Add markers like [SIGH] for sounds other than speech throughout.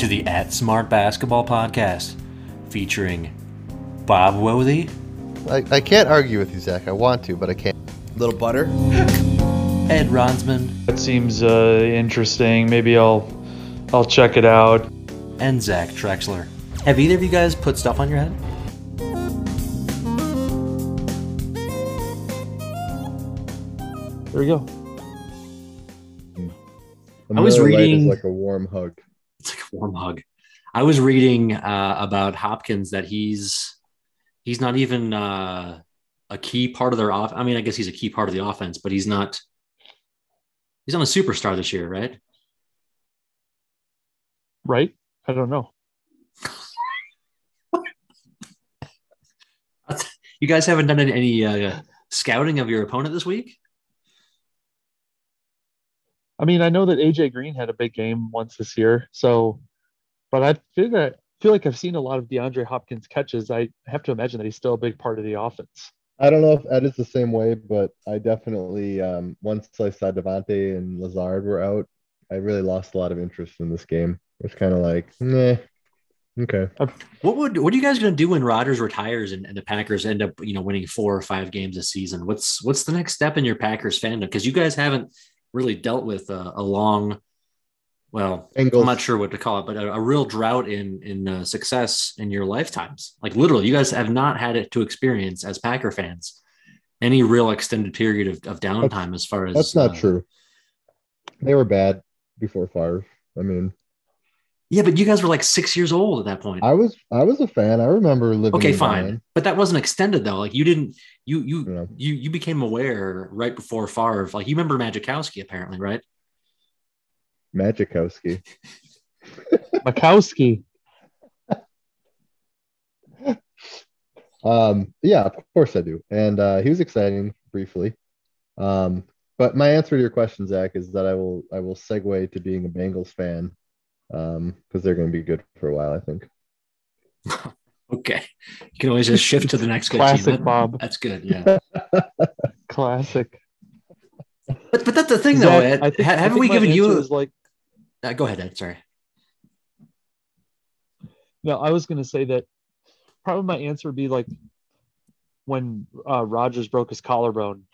to the At Smart Basketball Podcast featuring Bob Wothy, I, I can't argue with you, Zach. I want to, but I can't. Little butter. Ed Ronsman, That seems uh, interesting. Maybe I'll I'll check it out. and Zach Trexler. Have either of you guys put stuff on your head? There we go. I was Miller Lite is reading- like a warm hug. It's like a warm hug. I was reading uh, about Hopkins that he's he's not even uh, a key part of their off. I mean, I guess he's a key part of the offense, but he's not. He's not a superstar this year, right? Right? I don't know. [LAUGHS] You guys haven't done any, any uh, scouting of your opponent this week? I mean, I know that AJ Green had a big game once this year, so but I feel that feel like I've seen a lot of DeAndre Hopkins catches. I have to imagine that he's still a big part of the offense. I don't know if Ed is the same way, but I definitely um, once I saw Davante and Lazard were out, I really lost a lot of interest in this game. It's kind of like, nah, okay. What would what are you guys going to do when Rodgers retires and, and the Packers end up you know winning four or five games a season? What's what's the next step in your Packers fandom? Because you guys haven't really dealt with a, a long, well, Bengals. I'm not sure what to call it, but a, a real drought in in uh, success in your lifetimes. Like literally, you guys have not had it to experience as Packer fans any real extended period of, of downtime as far as That's not uh, true. They were bad before Favre. I mean, Yeah, but you guys were like six years old at that point. I was I was a fan. I remember living. okay in fine Milan, but that wasn't extended though like you didn't you you You you you became aware right before Favre like you remember Magikowski apparently right Magikowski. [LAUGHS] Majkowski. [LAUGHS] Um, yeah, of course I do. And uh, he was exciting briefly. Um, but my answer to your question, Zach, is that I will I will segue to being a Bengals fan um, because they're going to be good for a while, I think. [LAUGHS] okay you can always just shift to the next good team. Classic That- Bob. that's good yeah [LAUGHS] Classic. but but that's the thing though Zach, Ed. I think- Ha- I haven't think we my given you answer is like uh, go ahead Ed sorry No, I was going to say that probably my answer would be like when uh, Rodgers broke his collarbone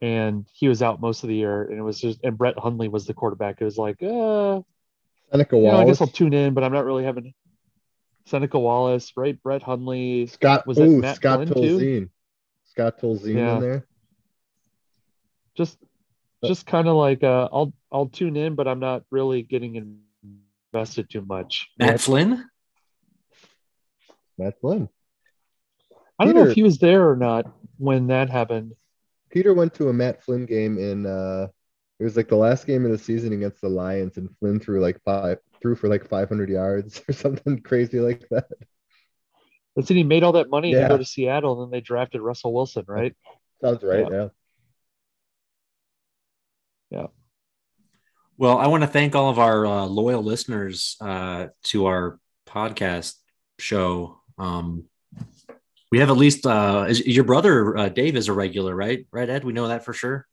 and he was out most of the year, and it was just and Brett Hundley was the quarterback. It was like, uh, Seneca you know, I guess I'll tune in, but I'm not really having Seneca Wallace, right? Brett Hundley. Scott, was that ooh, Matt Scott Flynn, too? Tolzien. Scott Tolzien Yeah. in there. Just, just kind of like uh, I'll I'll tune in, but I'm not really getting invested too much. Matt Yeah. Flynn Matt Flynn. I don't know if he was there or not when that happened. Peter went to a Matt Flynn game in uh it was like the last game of the season against the Lions and Flynn threw like five threw for like 500 yards [LAUGHS] or something crazy like that. But then he made all that money Yeah. to go to Seattle, and then they drafted Russell Wilson, right? [LAUGHS] Sounds right, Yeah. yeah. well I want to thank all of our uh, loyal listeners uh, to our podcast show um we have at least uh is, your brother uh, Dave is a regular right right Ed we know that for sure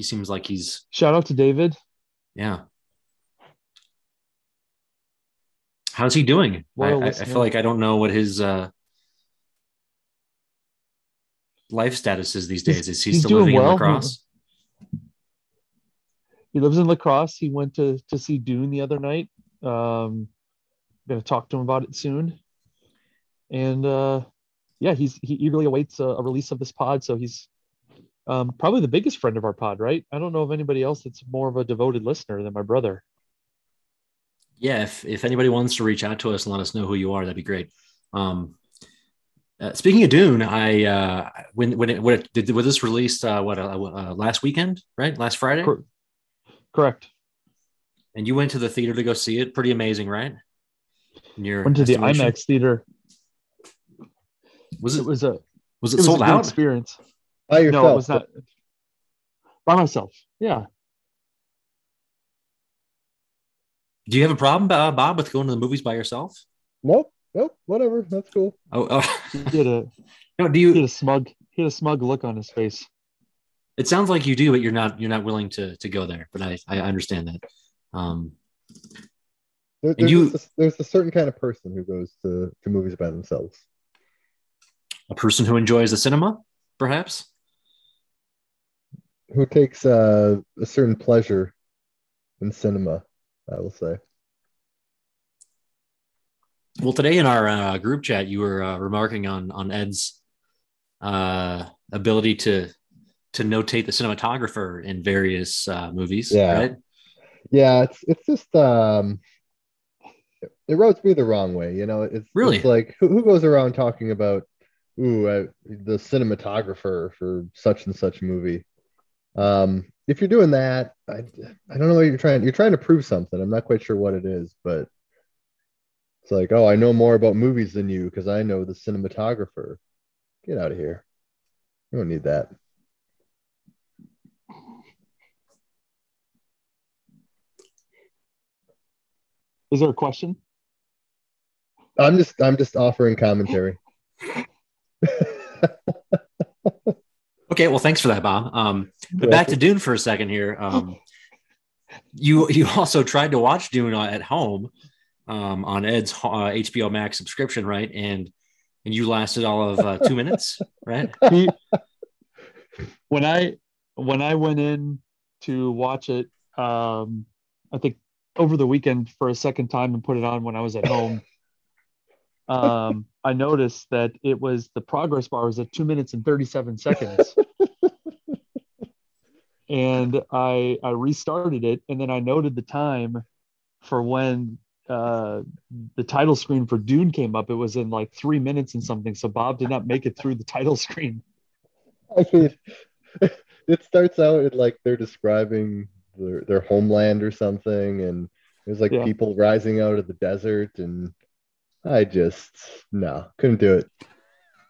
he seems like he's Shout out to David. Yeah. How's he doing? I, I, I feel like I don't know what his uh, life status is these days. Is he he's still living in La Crosse? He lives in La Crosse. He went to to see Dune the other night. Um, gonna talk to him about it soon. And uh, yeah, he's he eagerly awaits a, a release of this pod. So he's um, probably the biggest friend of our pod, right? I don't know of anybody else that's more of a devoted listener than my brother. Yeah. If, if anybody wants to reach out to us and let us know who you are, that'd be great. Um, uh, speaking of Dune, I uh, when when it, when it did was this released uh, what uh, uh, last weekend, right? Last Friday, Cor- Correct. and you went to the theater to go see it. Pretty amazing, right? In your Went to the? IMAX theater. Was it It was a was it it, was a sold out? experience. By yourself. No, it was not. By myself. Yeah. Do you have a problem, uh, Bob, with going to the movies by yourself? Nope, nope, whatever. That's cool. Oh, oh. He had a [LAUGHS] no. Do you? he had you? a smug he had a smug look on his face. It sounds like you do, but you're not. You're not willing to to go there. But I I understand that. Um, There, there's, you- a, there's a certain kind of person who goes to, to movies by themselves. A person who enjoys the cinema, perhaps. Who takes uh, a certain pleasure in cinema, I will say. Well, today in our uh, group chat, you were uh, remarking on on Ed's uh, ability to to notate the cinematographer in various uh, movies. Yeah. Right. Yeah, it's it's just um it rubs me the wrong way, you know. It's Really? it's like who, who goes around talking about ooh uh, the cinematographer for such and such movie. Um if you're doing that, I I don't know what you're trying you're trying to prove something. I'm not quite sure what it is, but it's like, oh, I know more about movies than you because I know the cinematographer. Get out of here. You don't need that. Is there a question? I'm just I'm just offering commentary. [LAUGHS] Okay. Well, thanks for that, Bob. Um, but back to Dune for a second here. Um, [LAUGHS] you you also tried to watch Dune at home um, on Ed's uh, HBO Max subscription, right? And and you lasted all of uh, two minutes, [LAUGHS] right? When I when I went in to watch it, um, I think over the weekend for a second time and put it on when I was at home. [LAUGHS] Um, I noticed that it was the progress bar was at two minutes and 37 seconds. And I I restarted it and then I noted the time for when uh, the title screen for Dune came up. It was in like three minutes and something. So Bob did not make it through the title screen. I mean, [LAUGHS] it starts out at like they're describing their, their homeland or something, and there's like Yeah. people rising out of the desert, and I just no, couldn't do it.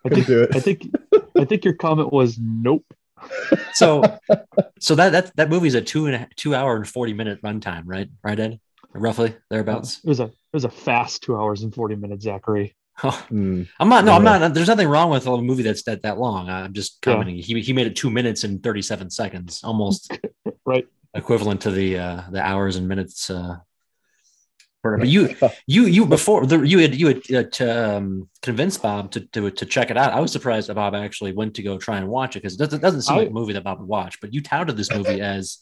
I Couldn't think do it. I think I think your comment was nope. So so that that that movie's a two and a, two hour and forty minute runtime, right? Right, Ed? Roughly thereabouts. It was a it was a fast two hours and forty minutes, Zachary. [LAUGHS] Oh, Hmm. I'm not. No, I'm not. There's nothing wrong with a movie that's that that long. I'm just Yeah. commenting. He he made it two minutes and thirty seven seconds, almost [LAUGHS] Right. equivalent to the uh, the hours and minutes. Uh, for- but you [LAUGHS] you you before the, you had you had uh, to um, convince Bob to, to to check it out. I was surprised that Bob actually went to go try and watch it because it doesn't, doesn't seem I- like a movie that Bob would watch. But you touted this movie [LAUGHS] as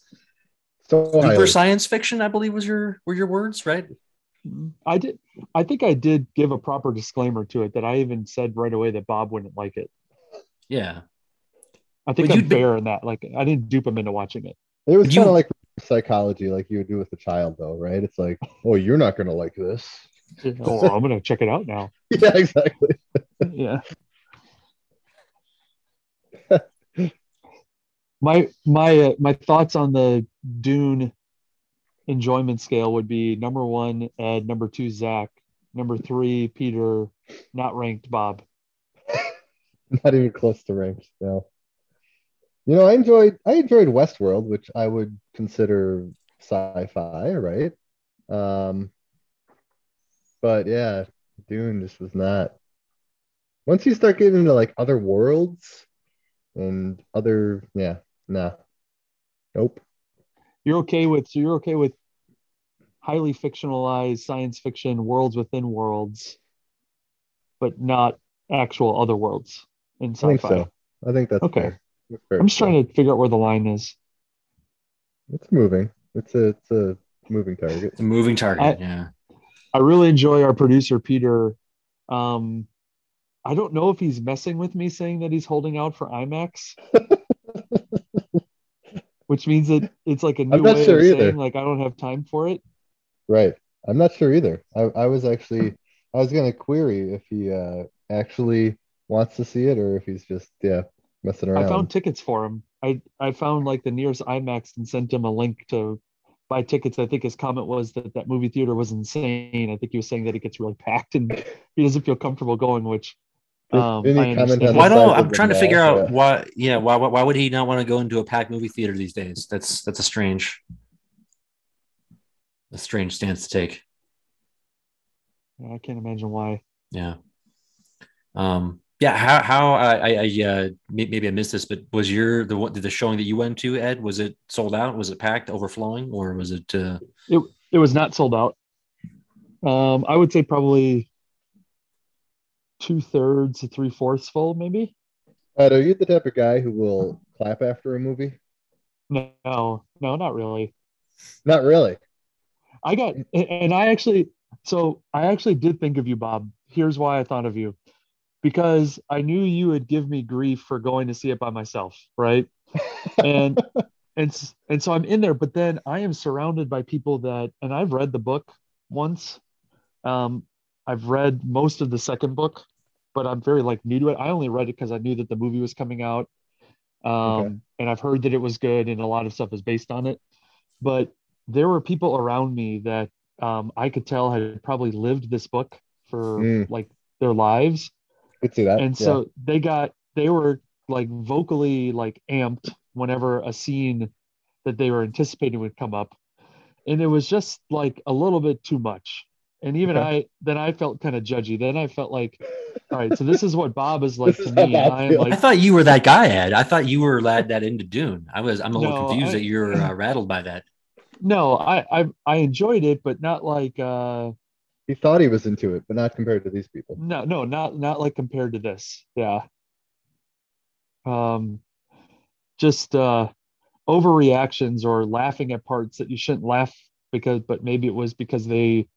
so super highly. science fiction. I believe was your were your words, right? I did I think I did give a proper disclaimer to it that I even said right away that Bob wouldn't like it. Yeah. I think But I'm you'd be- fair in that. Like I didn't dupe him into watching it. It was kind of like psychology, like you would do with a child, though, right? It's like, oh, you're not gonna like this. [LAUGHS] Oh, I'm gonna check it out now. [LAUGHS] Yeah, exactly. yeah. [LAUGHS] my my uh, my thoughts on the Dune enjoyment scale would be number one Ed, number two Zach, number three Peter, not ranked Bob. Not even close to ranked. No. You know, I enjoyed I enjoyed Westworld, which I would consider sci-fi, right? Um, but yeah, Dune just was not. Once you start getting into like other worlds and other, yeah, nah, nope. You're okay with so you're okay with highly fictionalized science fiction worlds within worlds, but not actual other worlds in sci-fi. I think so. I think that's Okay. fair. That's I'm just trying to figure out where the line is. It's moving. It's a it's a moving target. A moving target. I- yeah. I really enjoy our producer Peter. Um, I don't know if he's messing with me saying that he's holding out for IMAX, [LAUGHS] which means that it's like a new way sure of either. saying like I don't have time for it. Right. I'm not sure either. I, I was actually I was gonna query if he uh actually wants to see it or if he's just yeah messing around. I found tickets for him. I I found like the nearest IMAX and sent him a link to buy tickets. I think his comment was that that movie theater was insane. I think he was saying that it gets really packed and he doesn't feel comfortable going, which um, I comment understand. on Why the don't size I'm trying to mall? figure out Yeah. why? Yeah, why, why why would he not want to go into a packed movie theater these days? That's that's a strange, a strange stance to take. I can't imagine why. Yeah. Um. Yeah. How how I I, I uh maybe I missed this, but was your the one did the showing that you went to Ed was it sold out? Was it packed, overflowing, or was it? uh It was not sold out. Um, I would say probably two thirds to three fourths full, maybe. Ed, are you the type of guy who will clap after a movie? No, no, not really. Not really. I got, and I actually, so I actually did think of you, Bob. Here's why I thought of you because I knew you would give me grief for going to see it by myself, right? And [LAUGHS] and and so I'm in there, but then I am surrounded by people that, and I've read the book once. Um, I've read most of the second book, but I'm very like new to it. I only read it because I knew that the movie was coming out, um, okay. and I've heard that it was good, and a lot of stuff is based on it. But there were people around me that um, I could tell had probably lived this book for mm. like their lives. Could see that. And so they got they were like vocally like amped whenever a scene that they were anticipating would come up. And it was just like a little bit too much. And even okay. I then I felt kind of judgy. Then I felt like, all right, so this is what Bob is like [LAUGHS] to me. I, like, I thought you were that guy, Ed. I thought you were lad that into Dune. I was I'm a little no, confused I, that you're [LAUGHS] uh, rattled by that. No, I, I I enjoyed it, but not like uh he thought he was into it, but not compared to these people. No, no, not not like compared to this. Yeah. Um, just uh, overreactions or laughing at parts that you shouldn't laugh because, but maybe it was because they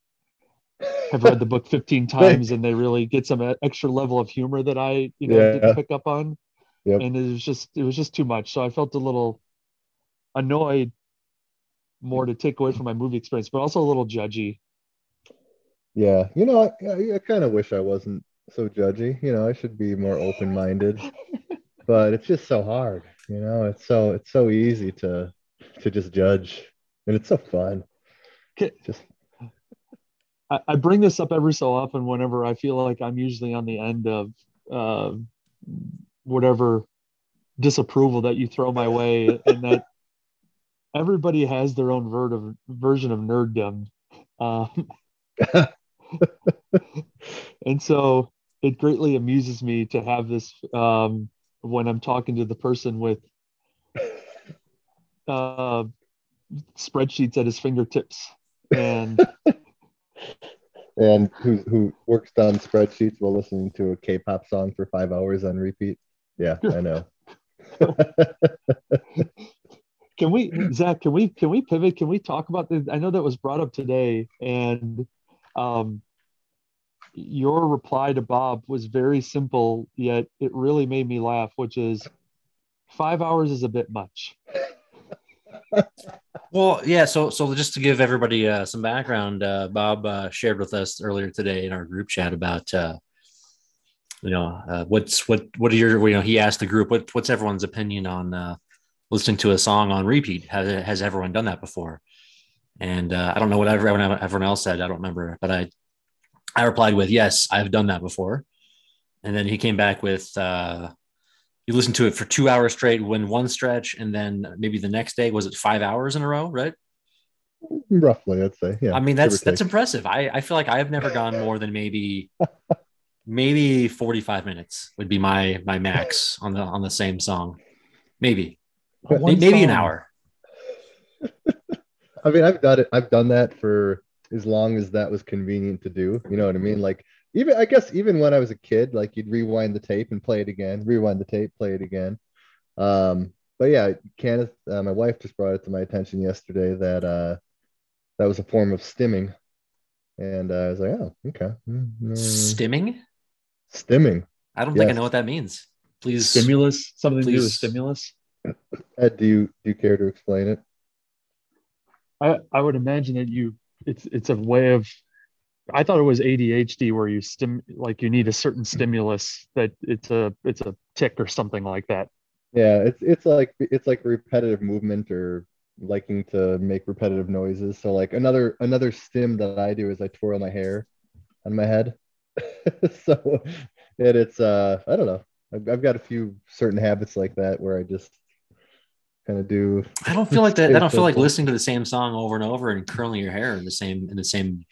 have read the book [LAUGHS] 15 times and they really get some extra level of humor that I, you know, yeah. didn't pick up on. Yep. And it was just, it was just too much. So I felt a little annoyed more to take away from my movie experience, but also a little judgy yeah, you know, I, I kind of wish I wasn't so judgy. You know, I should be more open minded, [LAUGHS] but it's just so hard. You know, it's so it's so easy to to just judge, and it's so fun. Just I, I bring this up every so often whenever I feel like I'm usually on the end of uh, whatever disapproval that you throw my way, and that everybody has their own ver- version of nerddom. Um, [LAUGHS] [LAUGHS] and so it greatly amuses me to have this um, when I'm talking to the person with uh, spreadsheets at his fingertips and [LAUGHS] and who who works on spreadsheets while listening to a K-pop song for five hours on repeat. Yeah, I know. [LAUGHS] can we, Zach? Can we can we pivot? Can we talk about the? I know that was brought up today, and um, your reply to Bob was very simple, yet it really made me laugh, which is five hours is a bit much. [LAUGHS] well, yeah. So, so just to give everybody uh, some background, uh, Bob uh, shared with us earlier today in our group chat about, uh, you know, uh, what's what what are your you know he asked the group what what's everyone's opinion on uh, listening to a song on repeat? Has has everyone done that before? And uh, I don't know what everyone, everyone else said. I don't remember, but I, I replied with, yes, I've done that before. And then he came back with, uh, you listened to it for two hours straight when one stretch. And then maybe the next day, was it five hours in a row? Right. Roughly, I'd say. Yeah. I mean, that's, that's impressive. I, I feel like I've never gone more than maybe, [LAUGHS] maybe 45 minutes would be my, my max on the, on the same song. Maybe, maybe song. an hour. [LAUGHS] I mean, I've done it. I've done that for as long as that was convenient to do. You know what I mean? Like even I guess even when I was a kid, like you'd rewind the tape and play it again, rewind the tape, play it again. Um, but yeah, Kenneth, uh, my wife just brought it to my attention yesterday that uh, that was a form of stimming, and uh, I was like, oh, okay. Mm-hmm. Stimming. Stimming. I don't yes. think I know what that means. Please. Stimulus. Something please. to do with stimulus. Ed, do you do you care to explain it? I, I would imagine that you it's it's a way of I thought it was ADHD where you stim like you need a certain stimulus that it's a it's a tick or something like that. Yeah, it's it's like it's like repetitive movement or liking to make repetitive noises. So like another another stim that I do is I twirl my hair on my head. [LAUGHS] so and it's uh I don't know. I've, I've got a few certain habits like that where I just kind of do. I don't feel like that. I don't feel like [LAUGHS] listening to the same song over and over and curling your hair in the same in the same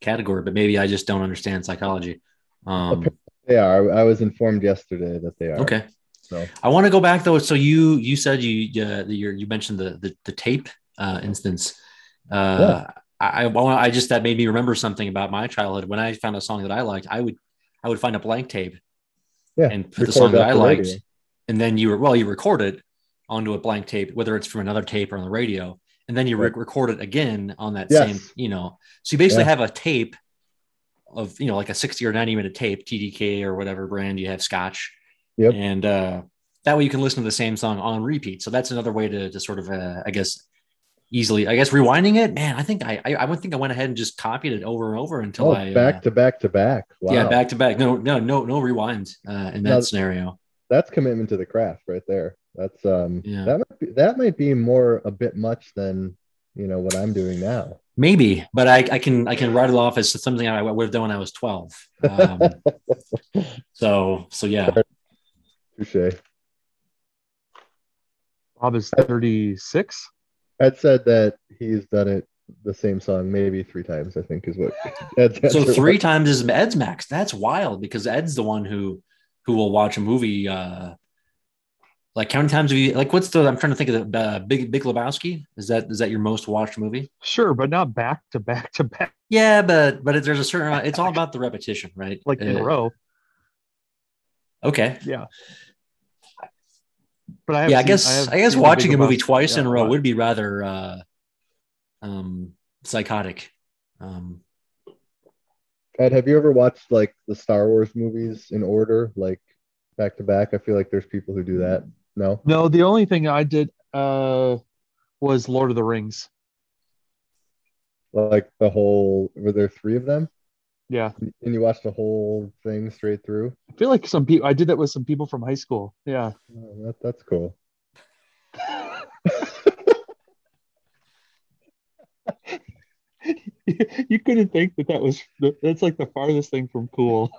category. But maybe I just don't understand psychology. Um, they are. I was informed yesterday that they are. Okay. So I want to go back though. So you you said you uh, you you mentioned the the, the tape uh, instance. Uh, yeah. I, I I just that made me remember something about my childhood. When I found a song that I liked, I would I would find a blank tape Yeah. and put the song that I liked, radio. and then you were well, you record it onto a blank tape, whether it's from another tape or on the radio, and then you re- record it again on that Yes. same, you know. So you basically Yeah. have a tape of you know like a sixty or ninety minute tape, TDK or whatever brand you have, Scotch, Yep. and uh, that way you can listen to the same song on repeat. So that's another way to to sort of uh, I guess easily I guess rewinding it. Man, I think I I, I think I went ahead and just copied it over and over until Oh, I back uh, to back to back. Wow. yeah back to back. No no no no rewind uh, in that Now- scenario. That's commitment to the craft right there. That's um Yeah. that might be, that might be more a bit much than you know what I'm doing now. Maybe, but I, I can I can write it off as something I would have done when I was twelve. Um, [LAUGHS] so so yeah, Touche. Bob is 36. Ed said that he's done it the same song maybe three times. I think is what. [LAUGHS] Ed's so three was. times is Ed's max. That's wild because Ed's the one who who will watch a movie. uh Like how many times have you like? What's the? I'm trying to think of the uh, Big Big Lebowski. Is that is that your most watched movie? Sure, but not back to back to back Yeah, but but there's a certain. It's all about the repetition, right? like in Uh, a row. Okay. Yeah. But I have yeah, I guess have I, guess watching a movie Lebowski, twice in a row but- would be rather uh, um, psychotic. Um, Ed, have you ever watched like the Star Wars movies in order, like back to back? I feel like there's people who do that. No. No, the only thing I did uh was Lord of the Rings. Like the whole. Were there three of them? Yeah. And you watched the whole thing straight through. I feel like some people I did that with some people from high school. Yeah. Oh, that, that's cool. [LAUGHS] you couldn't think that that was that's like the farthest thing from cool.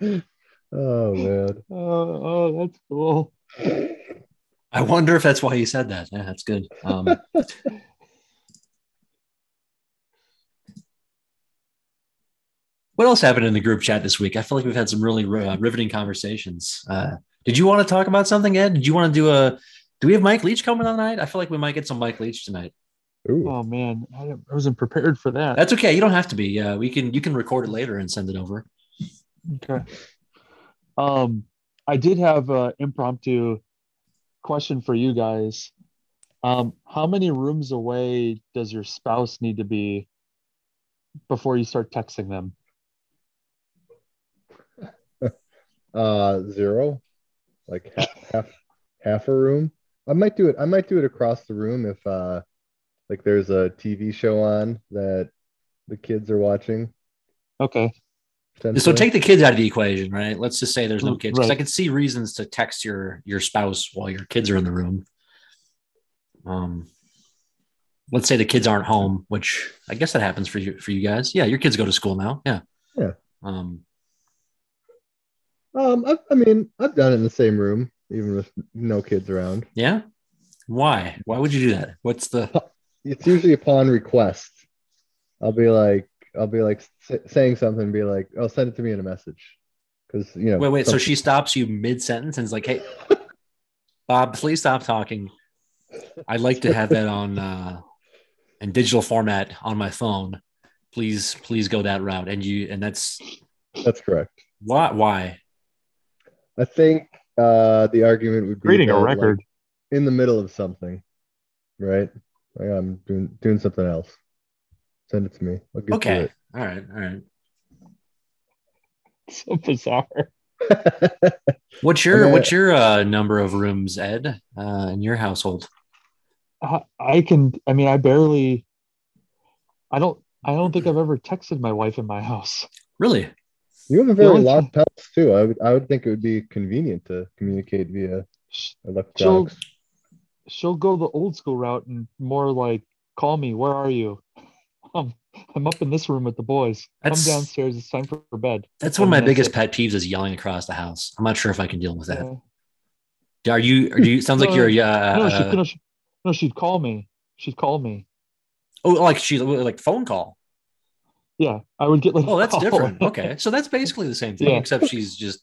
[LAUGHS] Oh man. [LAUGHS] Oh, oh that's cool. I wonder if that's why he said that. Yeah, that's good. Um, [LAUGHS] what else happened in the group chat this week? I feel like we've had some really uh, riveting conversations. Uh, did you want to talk about something, Ed? Did you want to do a? Do we have Mike Leach coming on tonight? I feel like we might get some Mike Leach tonight. Ooh. Oh man, I, I wasn't prepared for that. That's okay. You don't have to be. Uh, we can. You can record it later and send it over. Okay. Um, I did have an impromptu question for you guys. Um, how many rooms away does your spouse need to be before you start texting them? [LAUGHS] Uh, zero, like half, half half a room. I might do it. I might do it across the room if uh, like there's a TV show on that the kids are watching. Okay. So take the kids out of the equation, right? Let's just say there's no Mm, kids because I can see reasons to text your your spouse while your kids are in the room. Um, let's say the kids aren't home, which I guess that happens for you for you guys. Yeah, your kids go to school now. Yeah. Yeah. Um, Um, I, I mean, I've done it in the same room, even with no kids around. yeah. Why? Why would you do that? What's the? It's usually upon request. I'll be like, I'll be like s- saying something, and be like, "Oh, send it to me in a message," because you know. Wait, wait. So she stops you mid sentence and is like, "Hey, [LAUGHS] Bob, please stop talking. I'd like to have that on uh, in digital format on my phone. Please, please go that route." And you, and that's That's correct. why. Why? I think uh, the argument would be Reading a that, like, record. in the middle of something, right? Like I'm doing doing something else. Send it to me. I'll get Okay. to All right. All right. [LAUGHS] So bizarre. [LAUGHS] What's your And what's your uh, number of rooms, Ed, uh, in your household? I, I can. I mean, I barely. I don't. I don't think I've ever texted my wife in my house. Really? you have a very only loud pulse too. I would I would think it would be convenient to communicate via Sh- electronics. She'll go the old school route and more like, "Call me. Where are you? Um, I'm up in this room with the boys. That's- Come downstairs. It's time for bed." That's one of my biggest pet peeves is yelling across the house. I'm not sure if I can deal with that. Yeah. Are you? Are you? Sounds like you're. Uh, no, she, no, she, no, she'd call me. She'd call me. oh, like she like phone call. Yeah, I would get like. Oh, that's call. different. [LAUGHS] Okay, so that's basically the same thing, Yeah. except she's just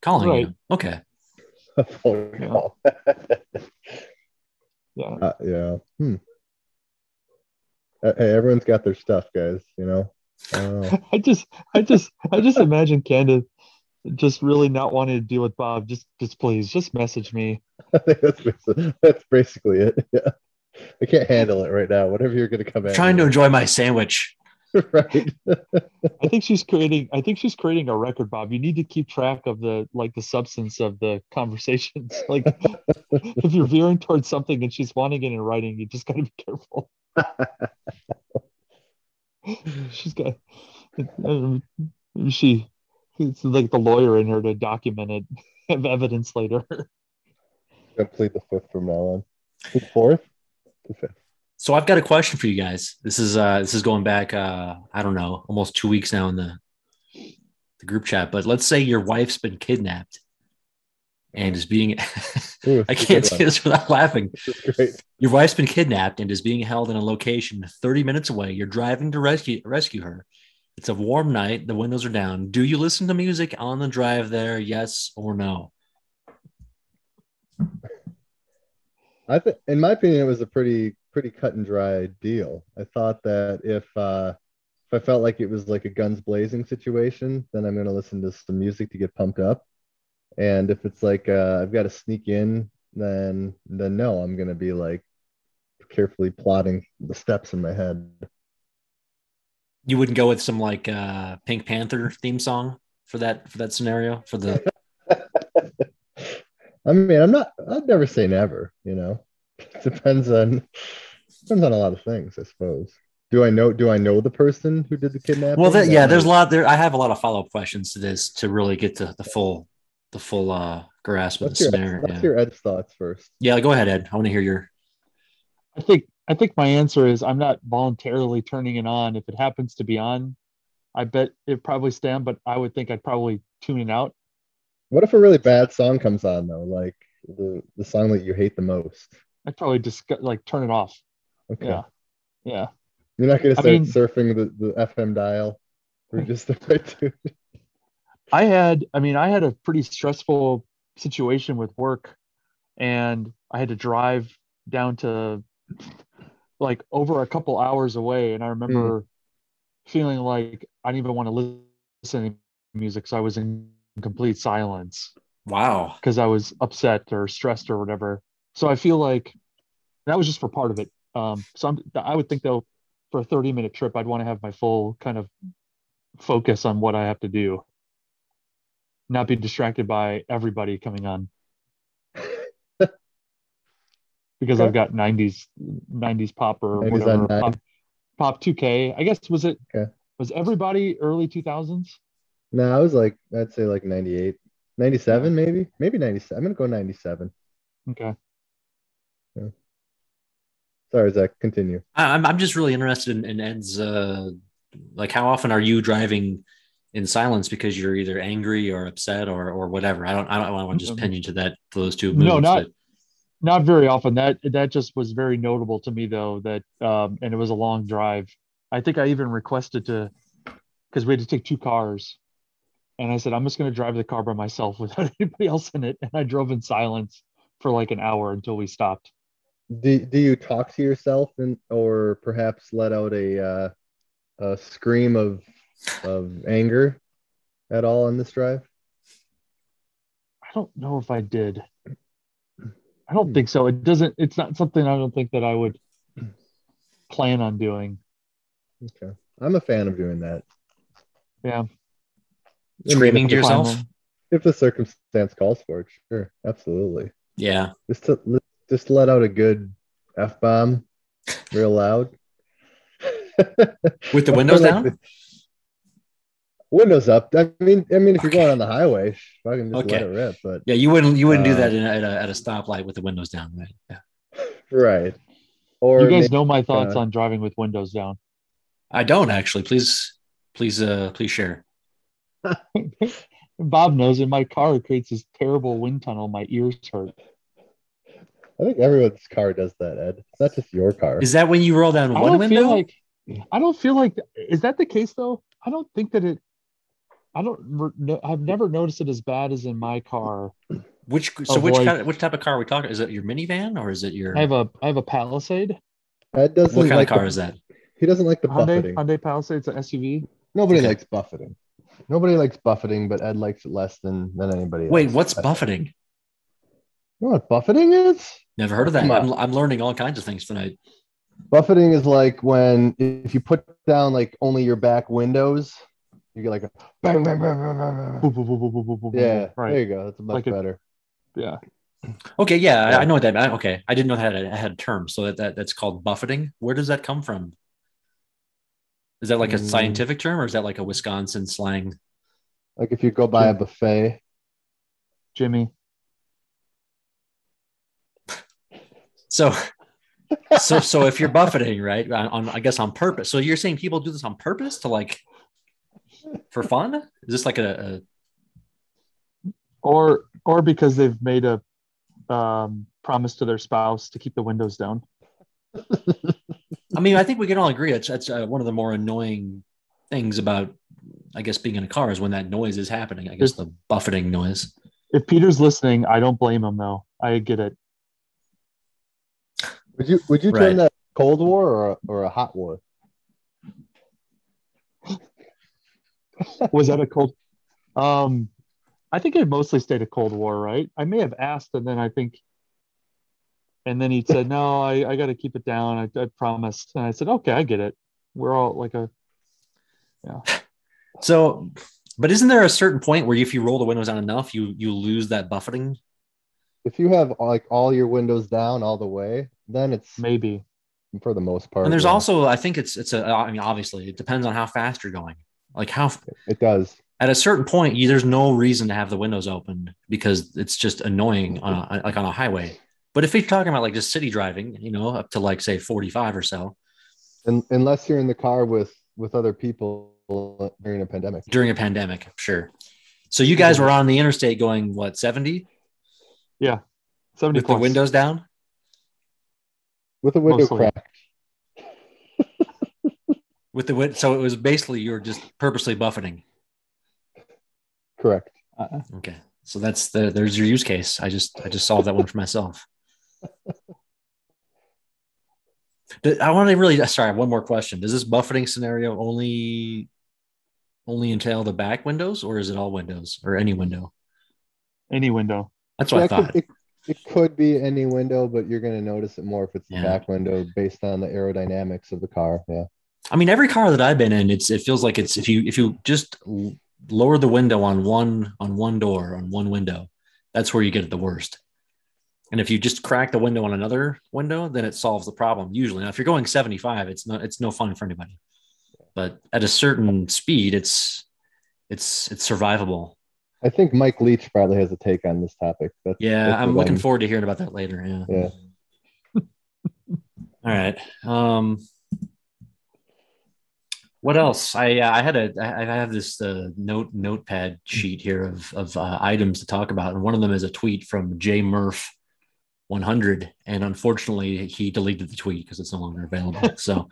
calling Right. you. Okay. A [LAUGHS] phone Yeah. call. Yeah. [LAUGHS] Uh, yeah. Hmm. Uh, Hey, everyone's got their stuff, guys. You know. Uh, [LAUGHS] I just, I just, I just imagine Candace just really not wanting to deal with Bob. Just, just please, just message me. [LAUGHS] I think that's basically, that's basically it. [LAUGHS] Yeah. I can't handle it right now. Whatever you're gonna come at. trying to enjoy my sandwich. right. I think she's creating. I think she's creating a record, Bob. You need to keep track of the like the substance of the conversations. Like, if you're veering towards something and she's wanting it in writing, you just got to be careful. [LAUGHS] she's got. um, She, it's like the lawyer in her to document it, [LAUGHS] have evidence later. Gonna plead the fifth from now on. The fourth. The fifth. So I've got a question for you guys. This is uh this is going back uh I don't know, almost 2 weeks now in the the group chat, but let's say your wife's been kidnapped and is being [LAUGHS] I can't say this without laughing. This. Your wife's been kidnapped and is being held in a location 30 minutes away. You're driving to rescue rescue her. It's a warm night, the windows are down. Do you listen to music on the drive there? Yes or no? I think, in my opinion, it was a pretty pretty cut and dry deal. I thought that if uh, if I felt like it was like a guns blazing situation, then I'm gonna listen to some music to get pumped up. And if it's like uh, I've got to sneak in, then then no, I'm gonna be like carefully plotting the steps in my head. You wouldn't go with some like uh Pink Panther theme song for that for that scenario for the [LAUGHS] I mean, I'm not. I'd never say never. You know, it [LAUGHS] depends on depends on a lot of things, I suppose. Do I know? Do I know the person who did the kidnapping? Well, that, yeah, there's a lot there. I have a lot of follow up questions to this to really get to the full, the full uh, grasp of What's the your, scenario. what's Yeah. your Ed's thoughts first? yeah, go ahead, Ed. I want to hear your. I think. I think my answer is I'm not voluntarily turning it on. If it happens to be on, I bet it probably stand. But I would think I'd probably tune it out. What if a really bad song comes on though, like the the song that you hate the most? I'd probably just like turn it off. Okay, Yeah, yeah. you're not gonna I start mean- surfing the, the FM dial or [LAUGHS] just the [LAUGHS] right tune. I had, I mean, I had a pretty stressful situation with work, and I had to drive down to like over a couple hours away, and I remember feeling like I didn't even want to listen to music, so I was in complete silence Wow. because I was upset or stressed or whatever. So I feel like that was just for part of it. Um, so I'm, I would think though, for a 30 minute trip, I'd want to have my full kind of focus on what I have to do, not be distracted by everybody coming on. [LAUGHS] because I've got 90s 90s pop or 90s whatever pop, pop 2K. I guess was it Okay. was everybody early 2000s? No, I was like I'd say like 98, 97 maybe, maybe 97. I'm gonna go 97. Okay. Sorry, Zach. Continue. I, I'm I'm just really interested in, in Ed's uh, like how often are you driving in silence because you're either angry or upset or or whatever. I don't I don't want to just pin you to that to those two. No, not- but- Not very often. That that just was very notable to me though. That um, and it was a long drive. I think I even requested to because we had to take two cars, and I said I'm just going to drive the car by myself [LAUGHS] without anybody else in it, and I drove in silence for like an hour until we stopped. Do, do you talk to yourself and or perhaps let out a uh, a scream of of anger at all on this drive? I don't know if I did. I don't hmm. think so. It doesn't. It's not something I don't think that I would plan on doing. Okay, I'm a fan of doing that. Yeah. I mean, Screaming if to the- yourself? if the circumstance calls for it. Sure, absolutely. yeah. Just to just let out a good f bomb, real loud. With the [LAUGHS] windows Like down? the- windows up. I mean, I mean, if you're going on the highway, sh- fucking just let Okay. it rip. But Yeah, you wouldn't you wouldn't do Uh, that in a, at a at a stoplight with the windows down, right? Yeah. right, or You guys maybe- know my thoughts uh, on driving with windows down. I don't actually. Please please uh please share. [LAUGHS] Bob knows in my car it creates this terrible wind tunnel. My ears hurt. I think everyone's car does that, Ed. It's not just your car. Is that when you roll down I one don't window? feel like I don't feel like is that the case though? I don't think that it. I don't. I've never noticed it as bad as in my car. which so of which like- kind of, which type of car are we talking? Is it your minivan or is it your I have a I have a Palisade. Uh, Ed doesn't what kind like of car the, is that? He doesn't like the Hyundai, buffeting. Hyundai Palisades, an SUV. Nobody Okay. likes buffeting. Nobody likes buffeting, but Ed likes it less than than anybody else. Wait, what's buffeting? You know what buffeting is? Never heard of that. I'm, I'm learning all kinds of things tonight. Buffeting is like when if you put down like only your back windows, you get like a bang bang bang bang bang. bang. Boom, boom, boom, boom, boom, boom, boom, Yeah, right. there you go. That's much Like a- better. Yeah. Okay, yeah, I- Yeah. I know what that. I- Okay, I didn't know that had a, had a term. So that, that that's called buffeting. Where does that come from? Is that like a Mm. scientific term, or is that like a Wisconsin slang? Like if you go by a buffet, Jimmy. So, so so if you're buffeting, right, on, on I guess on purpose. So you're saying people do this on purpose to like for fun? Is this like a, Or or because they've made a um, promise to their spouse to keep the windows down. I mean, I think we can all agree that's that's uh, one of the more annoying things about, I guess, being in a car is when that noise is happening. I guess the buffeting noise. If Peter's listening, I don't blame him though. I get it. would you would you Right. turn that Cold War or a, or a hot war? Was that a cold? Um, I think it mostly stayed a Cold War, right? I may have asked, and then I think, and then he said, "No, I, I got to keep it down. I, I promised." And I said, "Okay, I get it. We're all like a yeah." So, but isn't there a certain point where if you roll the windows down enough, you you lose that buffeting? If you have like all your windows down all the way, then it's maybe." for the most part. And there's yeah. also, I think it's it's a. I mean, obviously, it depends on how fast you're going. Like how it does. at a certain point, you, there's no reason to have the windows open because it's just annoying on a, like on a highway. But if you're talking about like just city driving, you know, up to like say 45 or so Un unless you're in the car with with other people during a pandemic. during a pandemic, sure. So you guys were on the interstate going what 70 Yeah, Seventy with the windows down? With a window Mostly. cracked. With the win- so it was basically you were just purposely buffeting. Correct. Uh, Okay. So that's the there's your use case. I just I just solved that one for myself. [LAUGHS] I want to really sorry, one more question. Does this buffeting scenario only only entail the back windows or is it all windows or any window? any window. That's what I Yeah, it could- thought. It, it could be any window, but you're going to notice it more if it's the Yeah. back window based on the aerodynamics of the car. Yeah. I mean, every car that I've been in, it's it feels like it's if you if you just lower the window on one on one door on one window, that's where you get it the worst. And if you just crack the window on another window, then it solves the problem. Usually, now if you're going 75, it's not it's no fun for anybody. But at a certain speed, it's it's it's survivable. I think Mike Leach probably has a take on this topic. That's, Yeah, that's I'm looking forward to hearing about that later. Yeah. Yeah. [LAUGHS] All right. Um, what else? I uh, I had a I have this uh, note notepad sheet here of of uh, items to talk about, and one of them is a tweet from Jay Murph. 100 and unfortunately he deleted the tweet because it's no longer available so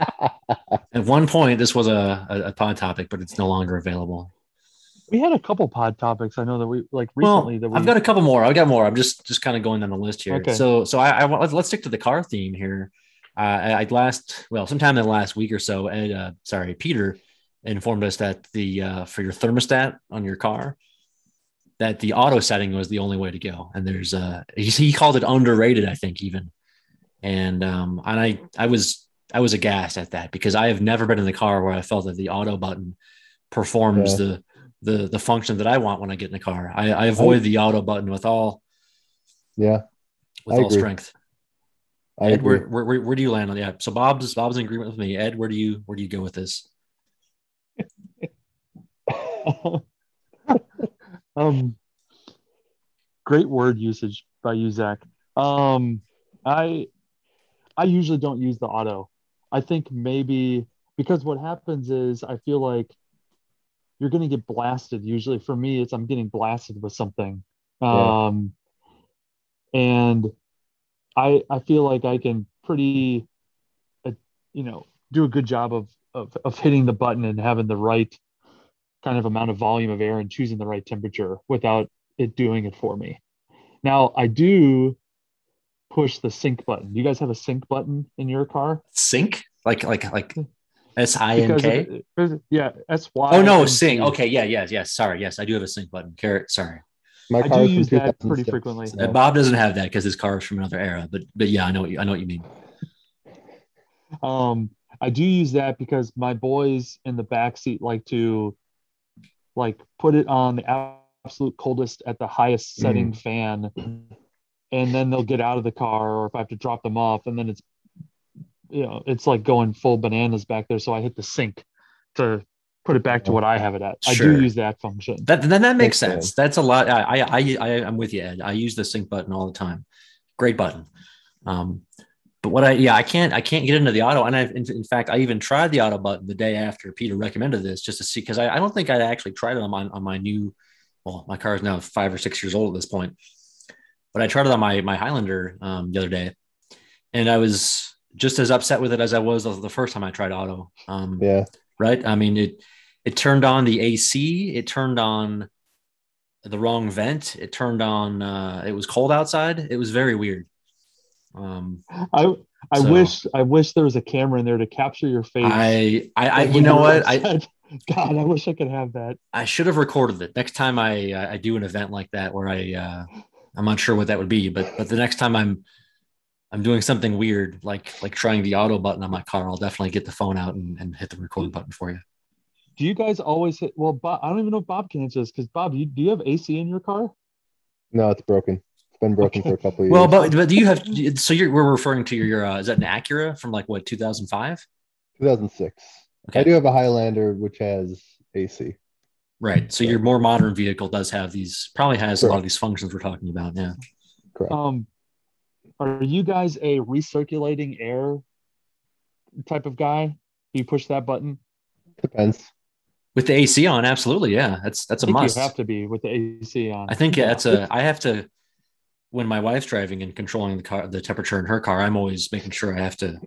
[LAUGHS] at one point this was a, a, a pod topic but it's no longer available We had a couple pod topics. I know that we like well, recently that we I've got a couple more. I've got more. I'm just just kind of going down the list here. Okay. So so I, I want- let's, let's stick to the car theme here. Uh, I, I last well sometime in the last week or so. Ed, uh, sorry, Peter informed us that the uh, for your thermostat on your car that the auto setting was the only way to go. And there's uh he, called it underrated, I think even. And um and I I was I was aghast at that because I have never been in the car where I felt that the auto button performs Yeah. the the the function that I want when I get in the car. I, I avoid the auto button with all Yeah. with I all agree. strength. I Ed, where, where, where, where do you land on that? So Bob's Bob's in agreement with me. Ed, where do you where do you go with this? [LAUGHS] um great word usage by you zach um i i usually don't use the auto i think maybe because what happens is i feel like you're going to get blasted usually for me it's i'm getting blasted with something Yeah. um and i i feel like i can pretty uh, you know do a good job of, of of hitting the button and having the right kind of amount of volume of air and choosing the right temperature without it doing it for me. Now I do push the sync button. You guys have a sync button in your car? Sync? Like like like S I N K. yeah, S Y. Oh no, sync. Okay, yeah, yeah, yes. Sorry, yes, I do have a sync button. Carrot. Sorry, My I car do use that pretty frequently. so- Uh, Bob doesn't have that because his car is from another era. But but yeah, I know what you, I know what you mean. Um, I do use that because my boys in the back seat like to like put it on the absolute coldest at the highest setting fan, and then they'll get out of the car, or if I have to drop them off, and then it's you know it's like going full bananas back there. So I hit the sync to put it back to what I have it at. Sure. I do use that function. That then that makes Makes sense. That's a lot. I I I I I'm with you, Ed. I use the sync button all the time. Great button. Um, but what I yeah I can't I can't get into the auto, and I in, in fact I even tried the auto button the day after Peter recommended this just to see because I, I don't think I actually tried it on my on my new. Well, my car is now five or six years old at this point, but I tried it on my my Highlander um, the other day, and I was just as upset with it as I was the first time I tried auto. Um, Yeah. right? I mean, it it turned on the AC, it turned on the wrong vent, it turned on. Uh, it was cold outside. It was very weird. Um, I I So- wish I wish there was a camera in there to capture your face. I, I, I, you know what? I. [LAUGHS] God, I wish I could have that. I should have recorded it. Next time I, I do an event like that where I, uh, I'm not sure what that would be, but, but the next time I'm, I'm doing something weird, like, like trying the auto button on my car, I'll definitely get the phone out and, and hit the record button for you. Do you guys always hit? Well, Bob, I don't even know if Bob can answer this because Bob, you, do you have AC in your car? No, it's broken. It's been broken for a couple of years. Well, but, but do you have, so you're, we're referring to your, uh, is that an Acura from like what, 2005? 2006. Okay. I do have a Highlander which has AC. Right. So your more modern vehicle does have these, probably has a lot of these functions we're talking about. Yeah. Correct. Um, are you guys a recirculating air type of guy? Do you push that button? Depends. With the AC on, absolutely. Yeah. That's, that's I a think must. you have to be with the AC on. I think yeah. that's a, I have to, when my wife's driving and controlling the car, the temperature in her car, I'm always making sure I have to,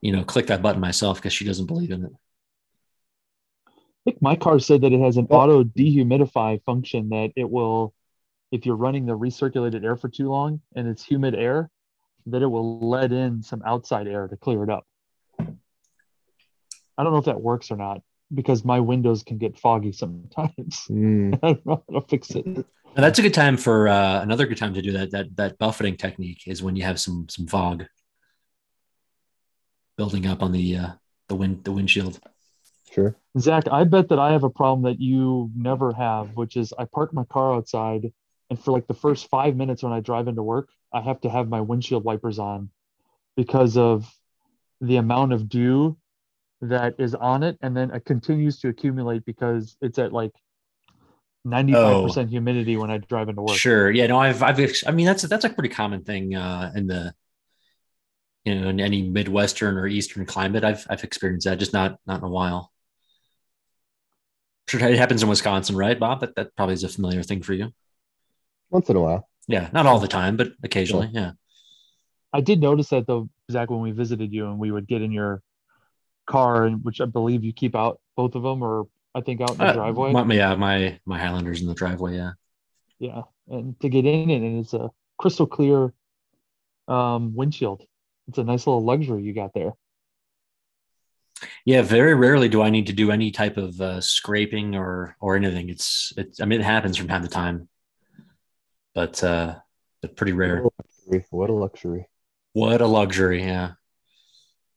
you know, click that button myself because she doesn't believe in it. I think my car said that it has an Oh. auto dehumidify function that it will, if you're running the recirculated air for too long and it's humid air, that it will let in some outside air to clear it up. I don't know if that works or not because my windows can get foggy sometimes. Mm, I don't know how to fix it. And that's a good time for uh, another good time to do that. That that buffeting technique is when you have some some fog building up on the uh, the wind the windshield. sure. Zach, I bet that I have a problem that you never have, which is I park my car outside, and for like the first five minutes when I drive into work, I have to have my windshield wipers on because of the amount of dew that is on it, and then it continues to accumulate because it's at like ninety-five percent humidity when I drive into work. Sure. Yeah. No, I've I've I mean that's that's a pretty common thing uh, in the you know in any midwestern or eastern climate. I've I've experienced that, just not not in a while. Sure, it happens in Wisconsin, right, Bob? That that probably is a familiar thing for you. Once in a while. Yeah, not all the time, but occasionally. Yeah. I did notice that though, Zach, when we visited you and we would get in your car, and which I believe you keep out both of them, or I think out in the Uh, driveway. My, yeah, my my Highlanders in the driveway. Yeah. Yeah, and to get in it, and it's a crystal clear um, windshield. It's a nice little luxury you got there. Yeah, very rarely do I need to do any type of uh, scraping or or anything. It's it's. I mean, it happens from time to time, but uh, but pretty rare. What a luxury. What a luxury. What a luxury! Yeah.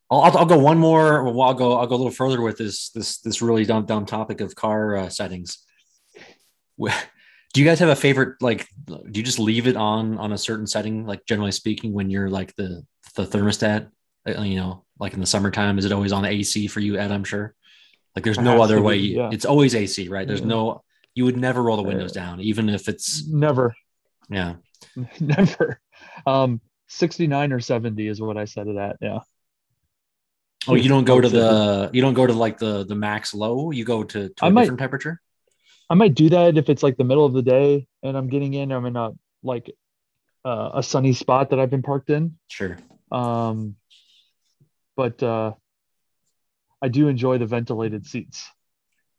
I'll, I'll, I'll go one more. Well, I'll go. I'll go a little further with this this this really dumb dumb topic of car uh, settings. Do you guys have a favorite? Like, do you just leave it on on a certain setting? Like, generally speaking, when you're like the the thermostat, uh, you know, like in the summertime, is it always on AC for you, Ed? I'm sure. Like, there's no other to be, way. yeah. It's always AC, right? There's Yeah. no. You would never roll the windows down, even if it's Never, yeah. [LAUGHS] never. Um, 69 or 70 is what I said it at. Yeah. Oh, you don't go to the you don't go to like the the max low. You go to, to I a might- different temperature. I might do that if it's like the middle of the day and I'm getting in. I'm in a like uh, a sunny spot that I've been parked in. Sure. Um, but uh, I do enjoy the ventilated seats.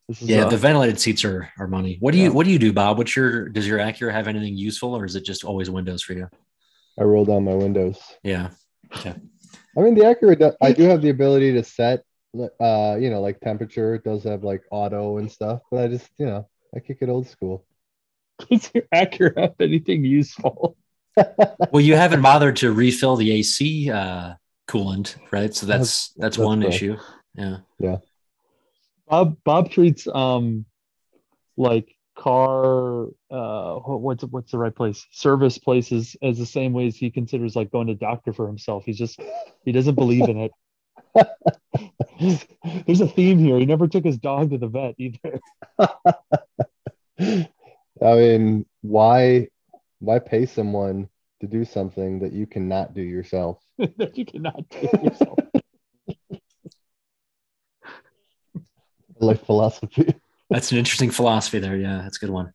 This is Yeah, uh, the ventilated seats are are money. What do you Yeah. what do you do, Bob? What's your does your Acura have anything useful or is it just always windows for you? I roll down my windows. Yeah. I mean, the Acura, I do have the ability to set, uh, you know, like temperature. It does have like auto and stuff, but I just, you know, I kick it old school. [LAUGHS] Does your Acura have anything useful? [LAUGHS] Well, you haven't bothered to refill the AC uh, coolant, right? So that's that's, That's one fair. issue. Yeah. Yeah. Bob Bob treats um like car uh what's what's the right place service places as the same ways he considers like going to doctor for himself. He's just he doesn't believe in it. [LAUGHS] [LAUGHS] There's a theme here. He never took his dog to the vet either. [LAUGHS] I mean, why, why pay someone to do something that you cannot do yourself? that you cannot do yourself. like philosophy. That's an interesting philosophy there. Yeah, that's a good one.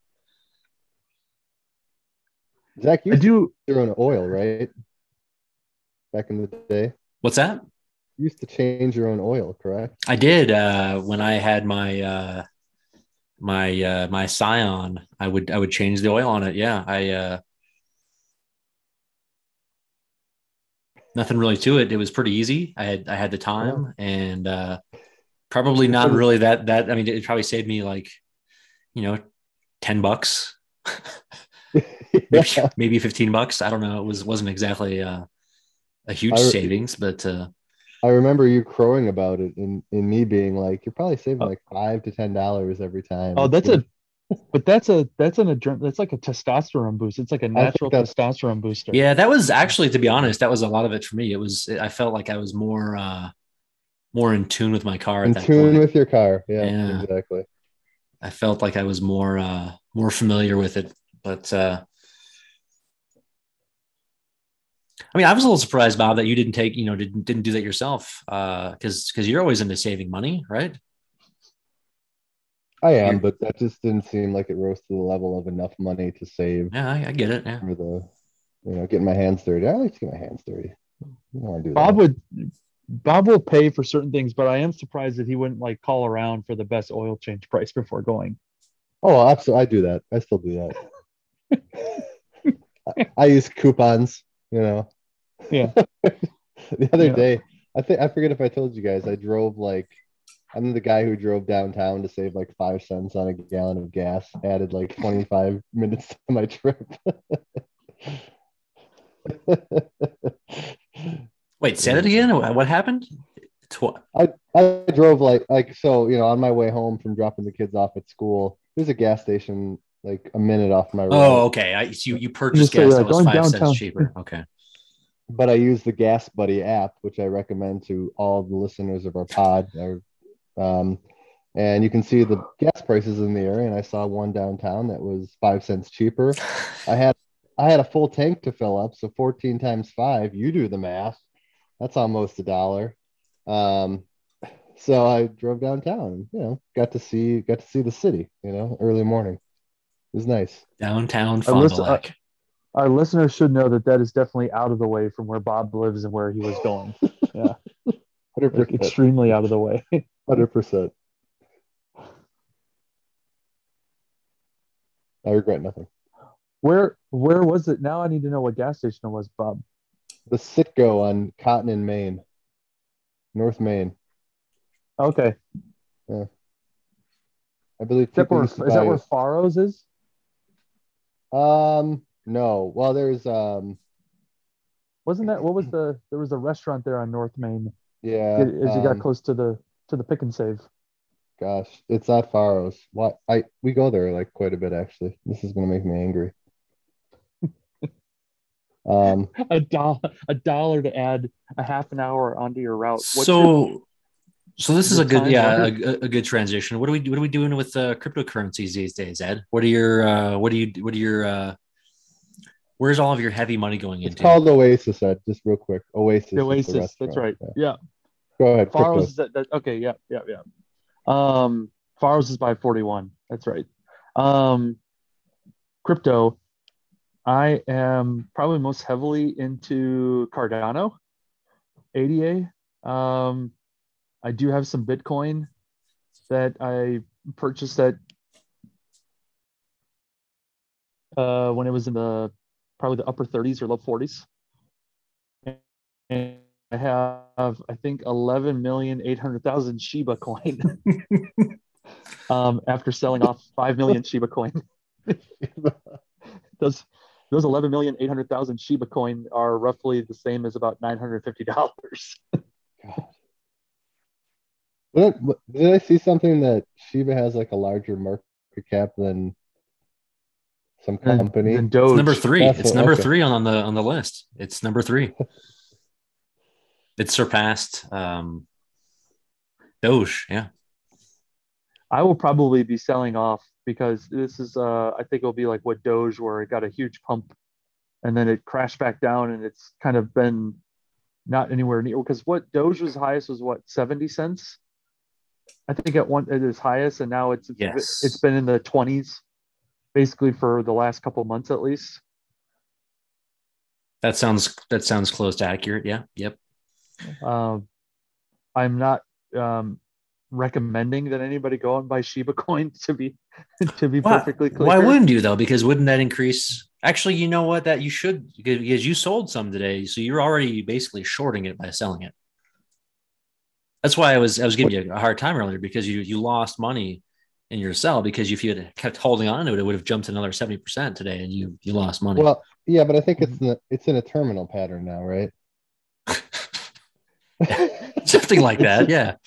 Zach, you I do your own oil, right? Back in the day, What's that? you used to change your own oil, correct? I did uh, when I had my uh, my uh, my Scion. I would I would change the oil on it. Yeah, I uh, nothing really to it. It was pretty easy. I had I had the time and uh, probably not really that that. I mean, it probably saved me like you know ten bucks, [LAUGHS] maybe, Yeah. maybe fifteen bucks. I don't know. It was wasn't exactly uh, a huge I- savings, but uh, I remember you crowing about it and, and me being like, you're probably saving Oh. like five to ten dollars every time. Oh, that's worth- a but that's a that's an adren that's like a testosterone boost. It's like a natural testosterone booster. Yeah, that was actually, to be honest, that was a lot of it for me. It was, I felt like I was more, uh, more in tune with my car at in that tune point. with your car. Yeah, Yeah. exactly. I felt like I was more, uh, more familiar with it. But, uh, I mean, I was a little surprised, Bob, that you didn't take, you know, didn't didn't do that yourself, because because you're always into saving money, right? I am, but that just didn't seem like it rose to the level of enough money to save Yeah, I, I get it. Yeah. for the, you know, getting my hands dirty. I like to get my hands dirty. I don't want to do Bob that. would Bob will pay for certain things, but I am surprised that he wouldn't like call around for the best oil change price before going. Oh, absolutely. I do that. I still do that. I, [LAUGHS] I use coupons, you know. Yeah. [LAUGHS] the other Yeah. day, I think I forget if I told you guys, I drove like I'm the guy who drove downtown to save like five cents on a gallon of gas, added like 25 [LAUGHS] minutes to my trip. Wait, say that again. What happened? Tw- I, I drove like like so you know on my way home from dropping the kids off at school. There's a gas station like a minute off my road. oh, okay. I, so you, you purchased gas uh, that was going five downtown. cents cheaper. Okay. [LAUGHS] but I use the Gas Buddy app, which I recommend to all the listeners of our pod. Um, and you can see the gas prices in the area. And I saw one downtown that was five cents cheaper. [LAUGHS] I had I had a full tank to fill up, so 14 times five, you do the math. That's almost a dollar. Um, so I drove downtown. You know, got to see got to see the city. You know, early morning. It was nice. Downtown Fond du Lac. Our listeners should know that that is definitely out of the way from where Bob lives and where he was going. [LAUGHS] Yeah, Hundred like percent. extremely out of the way. Hundred percent. I regret nothing. Where where was it? Now I need to know what gas station it was, Bob. The Citgo on Cotton in Main, North Main. Okay, Yeah. I believe is that where, is that where Faros is? Um, no. Well, there's um, Wasn't that what was the there was a restaurant there on North Main yeah. as you got um, close to the to the pick and save. Gosh, it's at Faros. What I we go there like quite a bit actually. This is gonna make me angry. Um, A dollar a dollar to add a half an hour onto your route. What's your- so so this is a good yeah a, a- a good transition what are we what are we doing with uh, cryptocurrencies these days ed what are your uh what are you what are your uh where's all of your heavy money going it's into called Oasis. Ed, just real quick. Oasis. the Oasis. That's right. Yeah. Yeah. Go ahead. Faros is that, that okay, yeah, yeah, yeah. Um Faros is by 41. That's right. Um crypto. I am probably most heavily into Cardano, ADA. Um I do have some Bitcoin that I purchased at uh when it was in the probably the upper 30s or low 40s. And I have I think eleven million eight hundred thousand Shiba coin. [LAUGHS] um, after selling off five million Shiba coin. [LAUGHS] those those eleven million eight hundred thousand Shiba coin are roughly the same as about nine hundred fifty dollars. [LAUGHS] Did, did I see something that Shiba has like a larger market cap than some company? And Doge. It's number three. That's it's what- number okay. three on, on the on the list. It's number three. [LAUGHS] it surpassed um, Doge. Yeah. I will probably be selling off because this is uh I think it'll be like what Doge where it got a huge pump and then it crashed back down and it's kind of been not anywhere near because what Doge was highest was what 70 cents. I think at one at its highest and now it's it's, Yes. it's been in the 20s basically for the last couple months at least. That sounds that sounds close to accurate. Yeah. Yep. Um, I'm not um, recommending that anybody go and buy Shiba coin [LAUGHS] to be to be Why, perfectly clear. why wouldn't you though? Because wouldn't that increase? Actually, you know what? That you should because you sold some today, so you're already basically shorting it by selling it. That's why I was I was giving you a hard time earlier because you you lost money in your sell because if you had kept holding on to it, it would have jumped another seventy percent today, and you you lost money. Well, yeah, but I think it's mm-hmm. in a, it's in a terminal pattern now, right? [LAUGHS] Something like that. Yeah. [LAUGHS]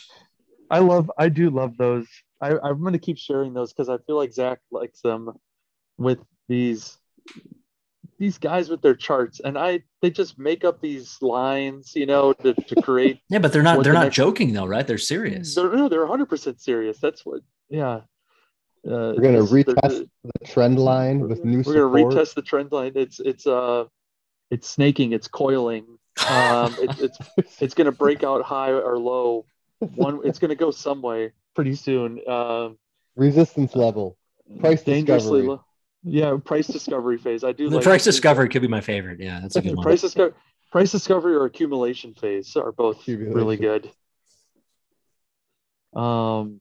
I love I do love those. I, I'm gonna keep sharing those because I feel like Zach likes them with these these guys with their charts and I they just make up these lines, you know, to, to create Yeah, but they're not they're the not next- joking though, right? They're serious. they're no, they're 100 percent serious. That's what yeah. Uh, We're gonna retest the trend line with new we're support. gonna retest the trend line. It's it's uh it's snaking, it's coiling. [LAUGHS] Um it, it's it's gonna break out high or low. One it's gonna go some way pretty soon. Um Resistance level. Price dangerously discovery. low. Yeah, price discovery phase. I do the like price discovery could be my favorite. Yeah, that's a good one. price discovery price discovery or accumulation phase are both really good. Um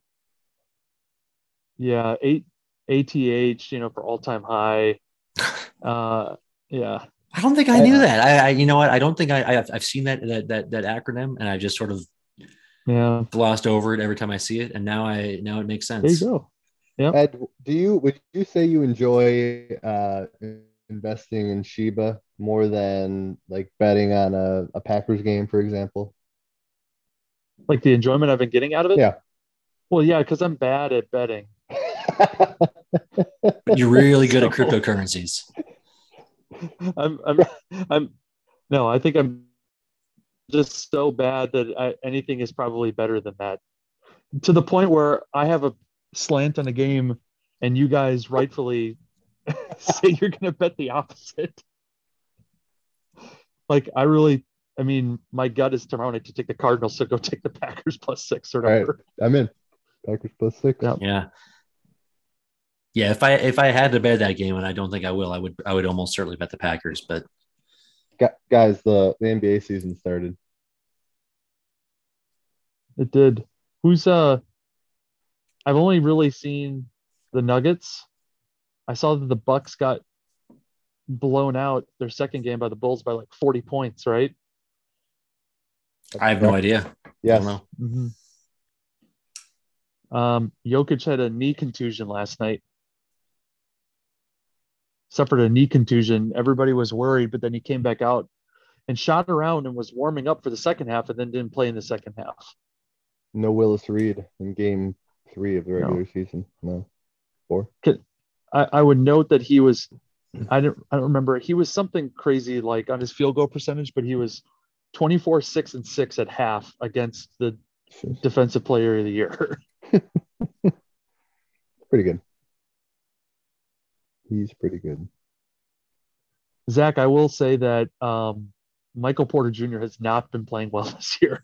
yeah, eight ATH, you know, for all time high. [LAUGHS] Uh yeah. I don't think I knew that. I, I you know what? I don't think I, I have, I've seen that that that that acronym, and I just sort of Yeah. glossed over it every time I see it, and now I now it makes sense There you sense. go. Ed, do you would you say you enjoy uh, investing in Shiba more than like betting on a, a Packers game, for example? Like the enjoyment I've been getting out of it? Yeah. Well, yeah, because I'm bad at betting. [LAUGHS] But you're really good at [LAUGHS] cryptocurrencies. I'm, I'm, I'm, no, I think I'm just so bad that I, anything is probably better than that. To the point where I have a slant on a game, and you guys rightfully [LAUGHS] say you're going to bet the opposite. [LAUGHS] Like I really, I mean, my gut is tomorrow night to take the Cardinals, so go take the Packers plus six or All right. whatever. I'm in. Packers plus six. Yeah. Yeah. Yeah, if I if I had to bet that game, and I don't think I will, I would I would almost certainly bet the Packers. But Gu- Guys, the, the NBA season started. It did. Who's uh? I've only really seen the Nuggets. I saw that the Bucks got blown out their second game by the Bulls by like 40 points, right? I have no idea. Yeah. Yes. Mm-hmm. Um, Jokic had a knee contusion last night. Suffered a knee contusion. Everybody was worried, but then he came back out and shot around and was warming up for the second half, and then didn't play in the second half. No Willis Reed in game three of the No. regular season. No. Four. I, I would note that he was I don't I don't remember he was something crazy like on his field goal percentage, but he was 24, 6, and 6 at half against the defensive player of the year. [LAUGHS] [LAUGHS] Pretty good. He's pretty good. Zach, I will say that um, Michael Porter Jr. has not been playing well [LAUGHS] this year.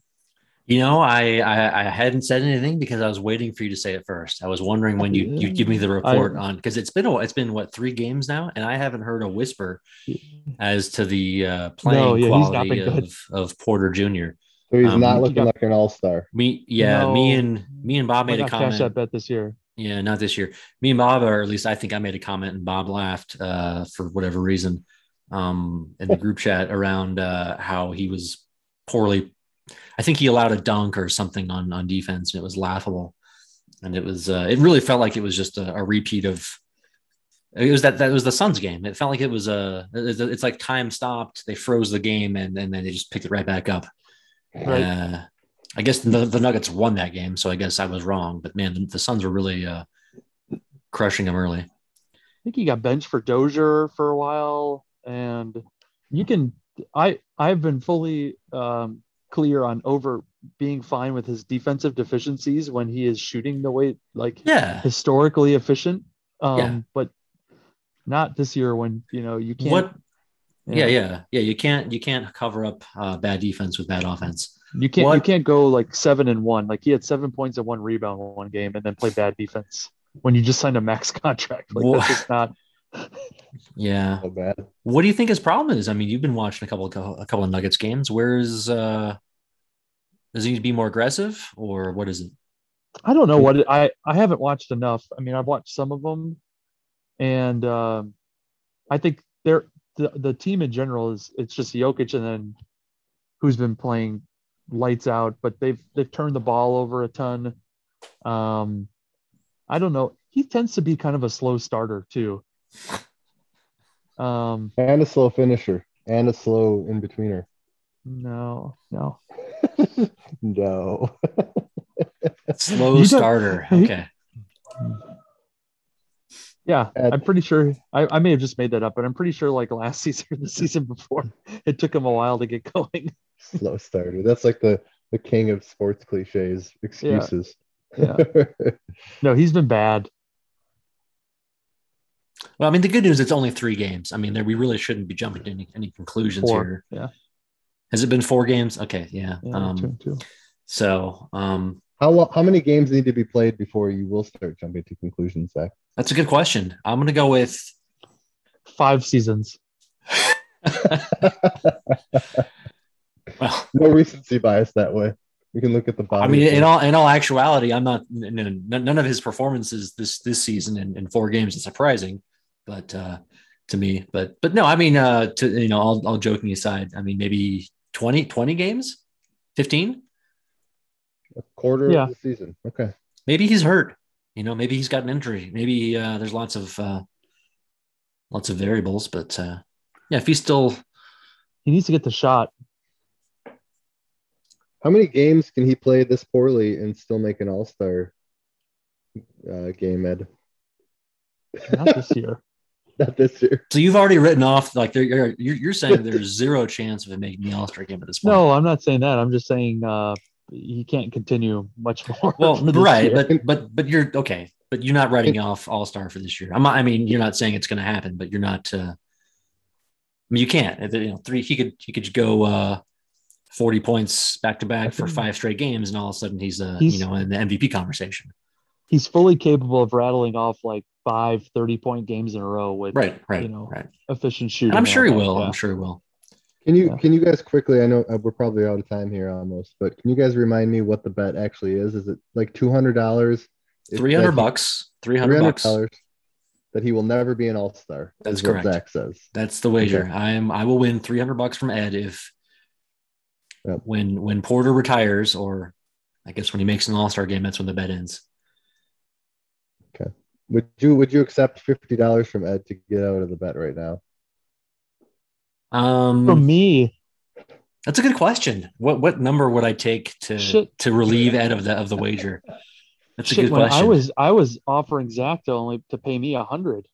You know, I, I I hadn't said anything because I was waiting for you to say it first. I was wondering when you you give me the report on because it's been a, it's been what three games now, and I haven't heard a whisper as to the uh, playing No, yeah, he's not quality been good. of of Porter Jr. So he's Um, not looking got- like an all star. Me, yeah, me and me and Bob Might made a not cash comment. that bet this year. Yeah, not this year. Me and Bob, or at least I think I made a comment, and Bob laughed uh, for whatever reason um, in the group chat around uh, how he was poorly I think he allowed a dunk or something on on defense, and it was laughable. And it was uh, it really felt like it was just a, a repeat of it was that that was the Suns game. It felt like it was a it's, like time stopped. They froze the game and, and then they just picked it right back up. Right. Uh, I guess the, the Nuggets won that game, so I guess I was wrong. But man, the, the Suns were really uh, crushing them early. I think he got benched for Dozier for a while, and you can. I I've been fully um, clear on over being fine with his defensive deficiencies when he is shooting the way like Yeah. historically efficient. Um, Yeah. but not this year when you know you can't. What? Yeah, yeah, yeah. You can't you can't cover up uh, bad defense with bad offense. You can't you can't go like seven and one. Like he had seven points and one rebound in one game, and then play bad defense when you just signed a max [LAUGHS] contract. Like Wha- that's just not. [LAUGHS] Yeah. So bad. What do you think his problem is? I mean, you've been watching a couple of, a couple of Nuggets games. Where's uh does he need to be more aggressive or what is it? I don't know what it, I I haven't watched enough. I mean, I've watched some of them, and um, I think they're the the team in general is it's just Jokic and then who's been playing lights out, but they've they've turned the ball over a ton. Um, I don't know. He tends to be kind of a slow starter too. Um, And a slow finisher. And a slow in betweener. no, no. [LAUGHS] no. Slow starter. Okay. Yeah, Ed. I'm pretty sure. I, I may have just made that up, but I'm pretty sure like last [LAUGHS] season or the season before, it took him a while to get [LAUGHS] going. slow starter. That's like the the king of sports cliches, excuses. Yeah. [LAUGHS] No, he's been bad. Well, I mean, the good news it's only three games. I mean, there we really shouldn't be jumping to any, any conclusions Four. here. Yeah. Has it been four games? Okay, yeah. Yeah, um, two two. so um, how lo- how many games need to be played before you will start jumping to conclusions, Zach? that's a good question. I'm gonna go with Five seasons. well. No recency bias that way. We can look at the bottom. I mean, in all in all actuality, I'm not n- n- none of his performances this this season in, in four games is surprising, but uh, to me, but but no, I mean, uh, to you know, all, all joking aside, I mean, maybe 20, 20 games, fifteen, a quarter Yeah. of the season. Okay. maybe he's hurt. You know, maybe he's got an injury. Maybe uh, there's lots of uh, lots of variables, but uh, yeah, if he's still He needs to get the shot. How many games can he play this poorly and still make an All Star uh, game, Ed? Not this [LAUGHS] year. Not this year. so you've already written off like you're, you're you're saying there's zero chance of him making the All Star game at this point. No, I'm not saying that. I'm just saying uh, he can't continue much [LAUGHS] more. Well, right, year. but but but you're okay, but you're not writing off All Star for this year. I'm not, I mean, you're not saying it's going to happen, but you're not. Uh, I mean, you can't. You know, three. He could he could go uh, forty points back to back for five straight games, and all of a sudden he's uh, He's- you know in the MVP conversation. he's fully capable of rattling off like five 30 point games in a row with Right, right, you know, right. efficient shooting. And I'm sure he that. will. I'm sure he will. Can you Yeah. can you guys quickly? I know uh, we're probably out of time here almost, but can you guys remind me what the bet actually is? Is it like two hundred dollars? Three hundred bucks. Three hundred bucks. dollars. That he will never be an All Star. That's correct. Zach says. That's the wager. Okay. I am. I will win three hundred bucks from Ed if Yep. when when Porter retires, or I guess when he makes an All Star game, that's when the bet ends. Okay. Would you would you accept fifty dollars from Ed to get out of the bet right now? Um, For me, That's a good question. What what number would I take to Shit. to relieve Ed of the of the wager? That's a good question. I was I was offering Zach to only to pay me a hundred.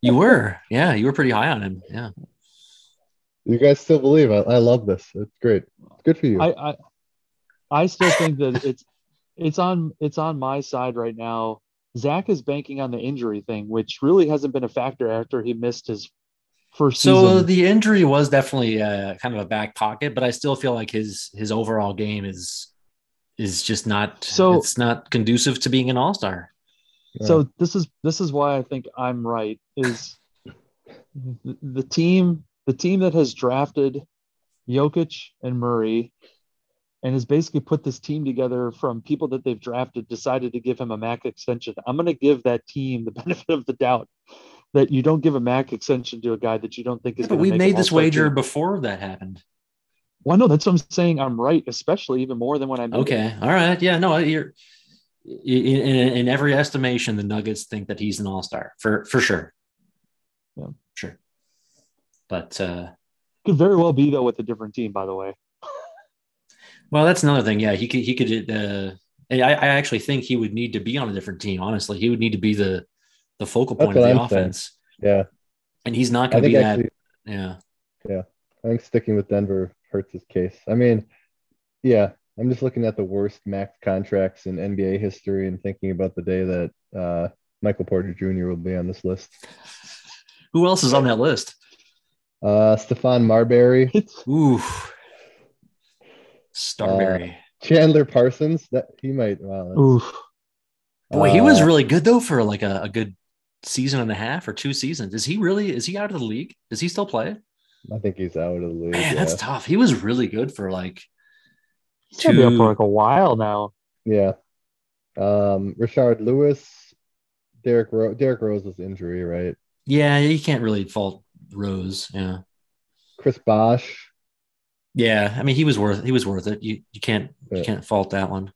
you were, yeah, you were pretty high on him. Yeah, You guys still believe? I, I love this. It's great. It's good for you. I, I I still think that it's it's on it's on my side right now. Zach is banking on the injury thing, which really hasn't been a factor after he missed his first so season. the injury was definitely uh, kind of a back pocket, but I still feel like his his overall game is is just not. So- it's not conducive to being an all star. so this is this is why I think I'm right. Is the, the team the team that has drafted Jokic and Murray and has basically put this team together from people that they've drafted decided to give him a max extension. I'm going to give that team the [LAUGHS] benefit of the doubt that you don't give a MAC extension to a guy that you don't think is to we made this wager team. before that happened. Well, no, that's what I'm saying. I'm right, especially even more than when I made it. Okay. All right. Yeah. No, you're in, in, in every estimation, the Nuggets think that he's an all star for for sure. Yeah. Sure. But uh, Could very well be though with a different team, by the way. well, that's another thing. Yeah, he could he could. Uh, I, I actually think he would need to be on a different team. Honestly, he would need to be the the focal That's point of the I'm saying. offense, Yeah, and he's not going to be think that. Yeah. Yeah. I think sticking with Denver hurts his case. I mean, yeah, I'm just looking at the worst max contracts in NBA history and thinking about the day that uh, Michael Porter Jr. will be on this list. [LAUGHS] Who else is on that list? Uh, Stephon Marbury, [LAUGHS] It's Ooh. Starbury. Chandler Parsons. That he might. Wow. that's- oof. Boy, he was uh, really good though for like a, a good season and a half or two seasons. Is he really? Is he out of the league? Does he still play? I think he's out of the league. Man, yeah. that's tough. He was really good for like He's gonna be up for like a while now. Yeah. Um, Rashard Lewis, Derrick Rose. Derrick Rose's injury, right? Yeah, you can't really fault Rose. Yeah, Chris Bosh. yeah. I mean, he was worth he was worth it. You you can't you can't fault that one.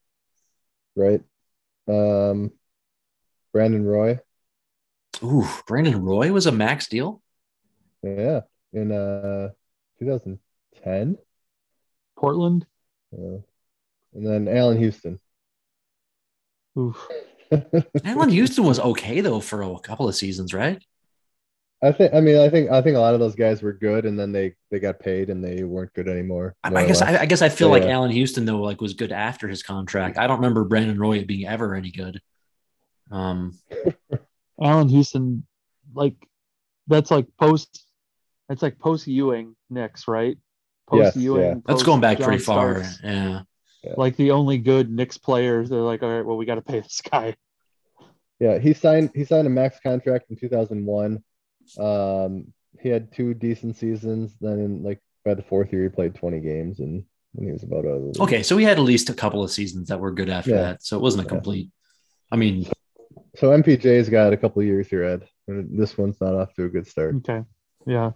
right? Um, Brandon Roy, Ooh, Brandon Roy was a max deal. yeah, in uh 2010, Portland. uh, and then Allan Houston. Oof. [LAUGHS] Allan Houston was okay though for a couple of seasons, right? I think. I mean, I think. I think a lot of those guys were good, and then they they got paid, and they weren't good anymore. I, I guess. I, I guess I feel So, like yeah. Allan Houston though like was good after his contract. I don't remember Brandon Roy being ever any good. Um, [LAUGHS] Allan Houston, like that's like post. That's like post Ewing Knicks, right? Post Yes, Ewing. yeah. that's going back John pretty far. Starks. Yeah. Like the only good Knicks players, they're like, all right, well, we got to pay this guy. Yeah, he signed he signed a max contract in 2001. Um, he had two decent seasons. Then, in, like by the fourth year, he played 20 games, and, and he was about out of the. Okay, so we had at least a couple of seasons that were good after Yeah. that. So it wasn't a Yeah. complete. I mean, So MPJ's got a couple of years here, Ed. This one's not off to a good start. Okay. Yeah.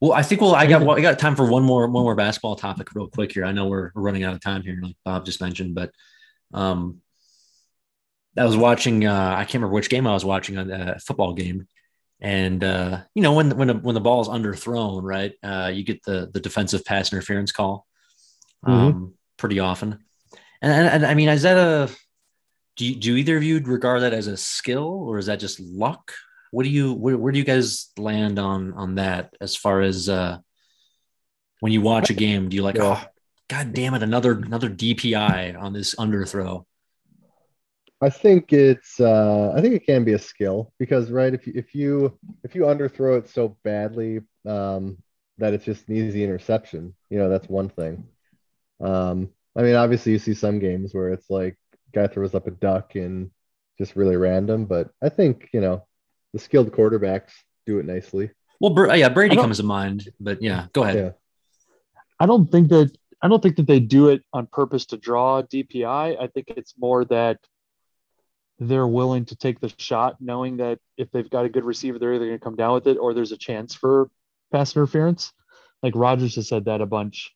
well, I think well, I got I got time for one more one more basketball topic real quick here. I know we're, we're running out of time here, like Bob just mentioned, but um, I was watching. Uh, I can't remember which game I was watching on a football game, and uh, you know when when when the ball is underthrown, right? Uh, you get the the defensive pass interference call um, pretty often, and, and and I mean, is that a do you, do either of you regard that as a skill or is that just luck? What do you where, where do you guys land on on that as far as uh, when you watch a game? Do you like Yeah. oh god damn it another another DPI on this underthrow? I think it's uh I think it can be a skill because right if you if you if you underthrow it so badly um that it's just an easy interception, you know, that's one thing. Um I mean obviously you see some games where it's like guy throws up a duck and just really random, but I think, you know, the skilled quarterbacks do it nicely. Well, Br- yeah, Brady comes to mind, but yeah, go ahead. Yeah. I don't think that I don't think that they do it on purpose to draw DPI. I think it's more that they're willing to take the shot, knowing that if they've got a good receiver, they're either going to come down with it or there's a chance for pass interference. Like Rodgers has said that a bunch.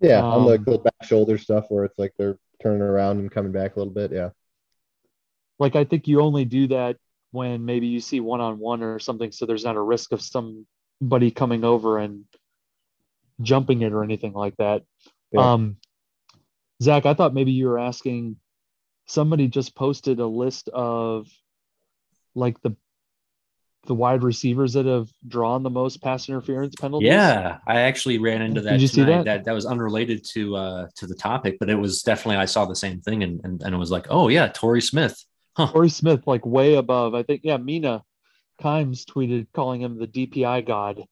Yeah, on the Um, the back shoulder stuff where it's like they're turning around and coming back a little bit. Yeah. Like I think you only do that when maybe you see one on one or something, so there's not a risk of somebody coming over and jumping it or anything like that. Yeah. Um, Zach, I thought maybe you were asking. Somebody just posted a list of like the the wide receivers that have drawn the most pass interference penalties. Yeah, I actually ran into that Did you see that? that that was unrelated to uh to the topic, but it was definitely I saw the same thing and and, and it was like, oh yeah, Torrey Smith. Huh. Corey Smith, like way above. I think, yeah, Mina Kimes tweeted calling him the DPI god.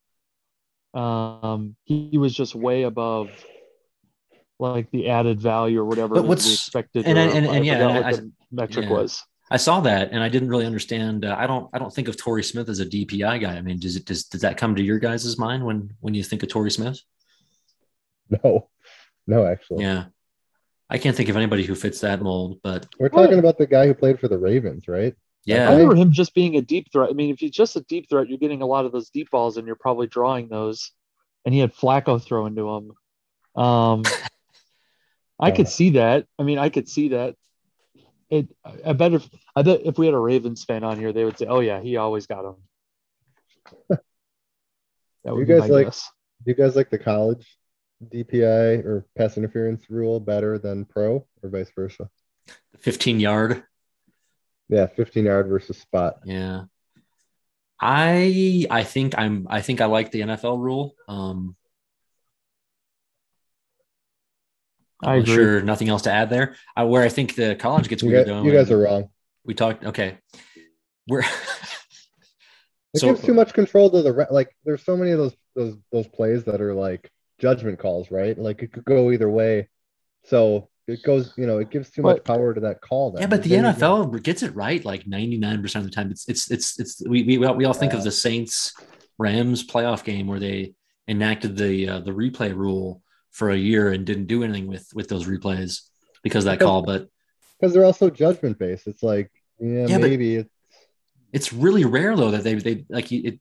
Um, he, he was just way above like the added value or whatever But what's- we expected. and- or and- and- and yeah, what I- the metric yeah. was. I saw that and I didn't really understand. Uh, I don't I don't think of Torrey Smith as a DPI guy. I mean, does it does does that come to your guys' mind when when you think of Torrey Smith? [LAUGHS] No. No, actually. Yeah. I can't think of anybody who fits that mold, but We're talking about the guy who played for the Ravens, right? Yeah. I remember him just being a deep threat. I mean, if he's just a deep threat, you're getting a lot of those deep balls, and you're probably drawing those. And he had Flacco throw into him. Um, [LAUGHS] I could see that. I mean, I could see that. It. I bet if I bet if we had a Ravens fan on here, they would say, "Oh yeah, he always got him." [LAUGHS] That You would be guys my like- guess. Do you guys like the college DPI or pass interference rule better than pro or vice versa? 15 yard. Yeah, 15 yard versus spot. Yeah. I I think I'm I think I like the NFL rule. Um I I'm agree. sure nothing else to add there. I, where I think the college gets You weird guys, though. you guys are wrong. we talked okay. We're [LAUGHS] It so gives too much control to the re- like. There's so many of those those those plays that are like judgment calls, right? Like it could go either way. So it goes, you know, it gives too much But- power to that call. Then. Yeah, but the Then you- NFL gets it right like 99% of the time. It's it's it's it's we we, we all think of the Saints Rams playoff game where they enacted the uh, the replay rule for a year and didn't do anything with with those replays because of that Because- call, but because they're also judgment based. It's like, yeah, Yeah, maybe it's it's really rare though that they they like it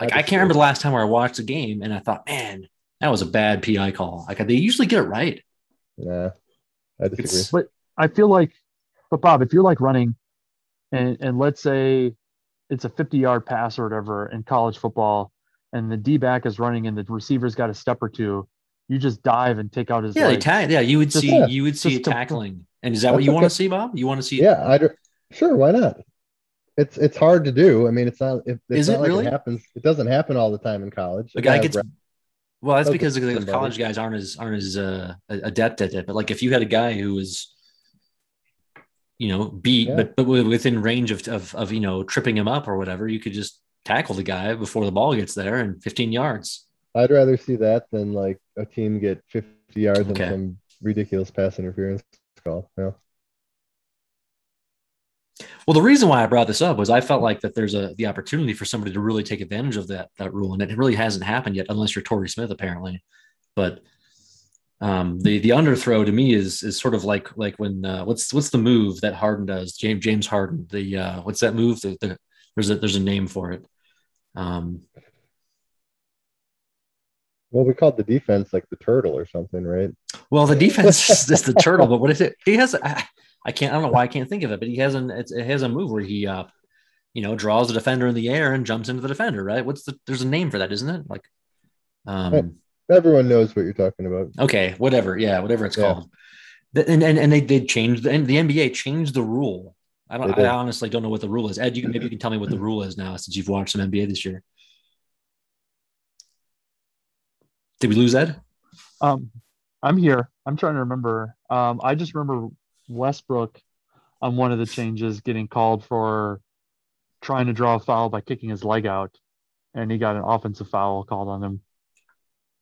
like I can't remember the last time where I watched a game and I thought, man, that was a bad PI call. Like they usually get it right. Yeah, I disagree. It's But I feel like, but Bob, if you're like running, and and let's say it's a 50 yard pass or whatever in college football, and the D back is running and the receiver's got a step or two, you just dive and take out his Yeah, they tag. Yeah, you would Just- see yeah, you would see just it to- tackling. And is that what That's you want to see, Bob? You want to see? yeah, I sure. Why not? It's it's hard to do. I mean, it's not. It, it's Is not it like really? it happens. It doesn't happen all the time in college. The guy gets right. well. That's because the college guys aren't as aren't as uh, adept at it. But like if you had a guy who was, you know, beat Yeah. but but within range of, of of you know tripping him up or whatever, you could just tackle the guy before the ball gets there and 15 yards. I'd rather see that than like a team get 50 yards Okay. and some ridiculous pass interference call. Yeah. Well, the reason why I brought this up was I felt like that there's a the opportunity for somebody to really take advantage of that that rule, and it really hasn't happened yet, unless you're Torrey Smith, apparently. But um, the the underthrow to me is is sort of like like when uh, what's what's the move that Harden does? James James Harden. The uh, what's that move? The, the, there's a there's a name for it. Um, Well, we called the defense like the turtle or something, right? well, the defense is the [LAUGHS] turtle, but what is it? He has I, I can't I don't know why I can't think of it, but he has an it's, it has a move where he uh you know draws the defender in the air and jumps into the defender, right? What's the there's a name for that, isn't it? Like um Everyone knows what you're talking about. okay, whatever, yeah, whatever it's Yeah. called. And, and and they they changed the and the NBA changed the rule. I don't I honestly don't know what the rule is. Ed, you can maybe you can tell me what the rule is now since you've watched some NBA this year. Did we lose Ed? Um, I'm here. I'm trying to remember. Um, I just remember Westbrook on one of the changes getting called for trying to draw a foul by kicking his leg out, and he got an offensive foul called on him.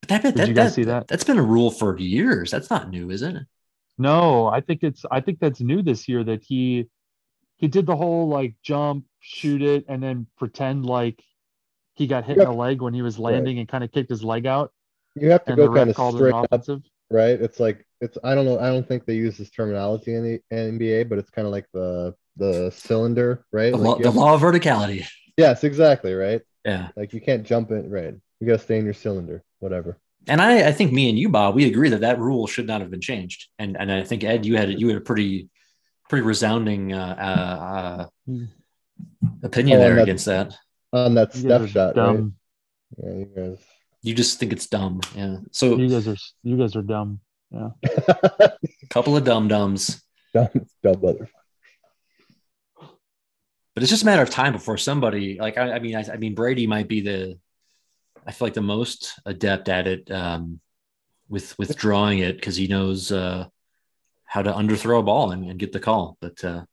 But that, that, Did you that- guys see that? That's been a rule for years. That's not new, is it? No, I think it's I think that's new this year that he he did the whole like jump, shoot it, and then pretend like he got hit in the leg when he was landing and kind of kicked his leg out, You have to go kind of called it straight up, offensive. right? It's like it's I don't know. I don't think they use this terminology in the NBA, but it's kind of like the the cylinder, right? The, Like law, the have- law of verticality. Yes, exactly, right. Yeah. Like you can't jump it, right? You gotta stay in your cylinder, whatever. And I, I think me and you, Bob, we agree that that rule should not have been changed. And and I think Ed, you had you had a pretty pretty resounding uh, uh, uh, opinion Oh, there that- against that. On that step guys are shot, right? Yeah, you guys. You just think it's dumb. Yeah. So You guys are you guys are dumb. Yeah. a [LAUGHS] couple of dum dums, dumb, dumb motherfucker. but it's just a matter of time before somebody like I, I mean I, I mean Brady might be the I feel like the most adept at it um, with withdrawing it because he knows uh, how to underthrow a ball and, and get the call. But uh,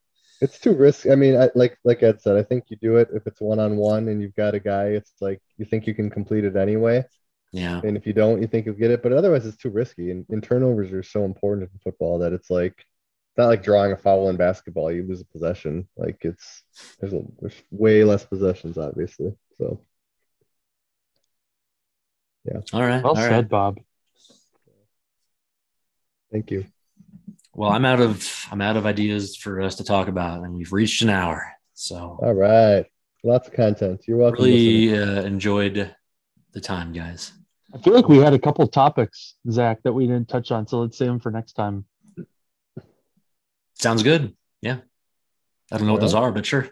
It's too risky. I mean, I, like like Ed said, I think you do it if it's one on one and you've got a guy. It's like you think you can complete it anyway, yeah, and if you don't, you think you'll get it. But otherwise, it's too risky. And, and turnovers are so important in football that it's like it's not like drawing a foul in basketball. You lose a possession. Like it's there's a, there's way less possessions, obviously. So yeah. all right, Well all said, right. Bob. thank you. Well, I'm out of I'm out of ideas for us to talk about, and we've reached an hour. So All right. Lots of content. You're welcome. really uh, enjoyed the time, guys. I feel like we had a couple topics, Zach, that we didn't touch on. So let's save them for next time. Sounds good. Yeah. I don't know what those are, but sure.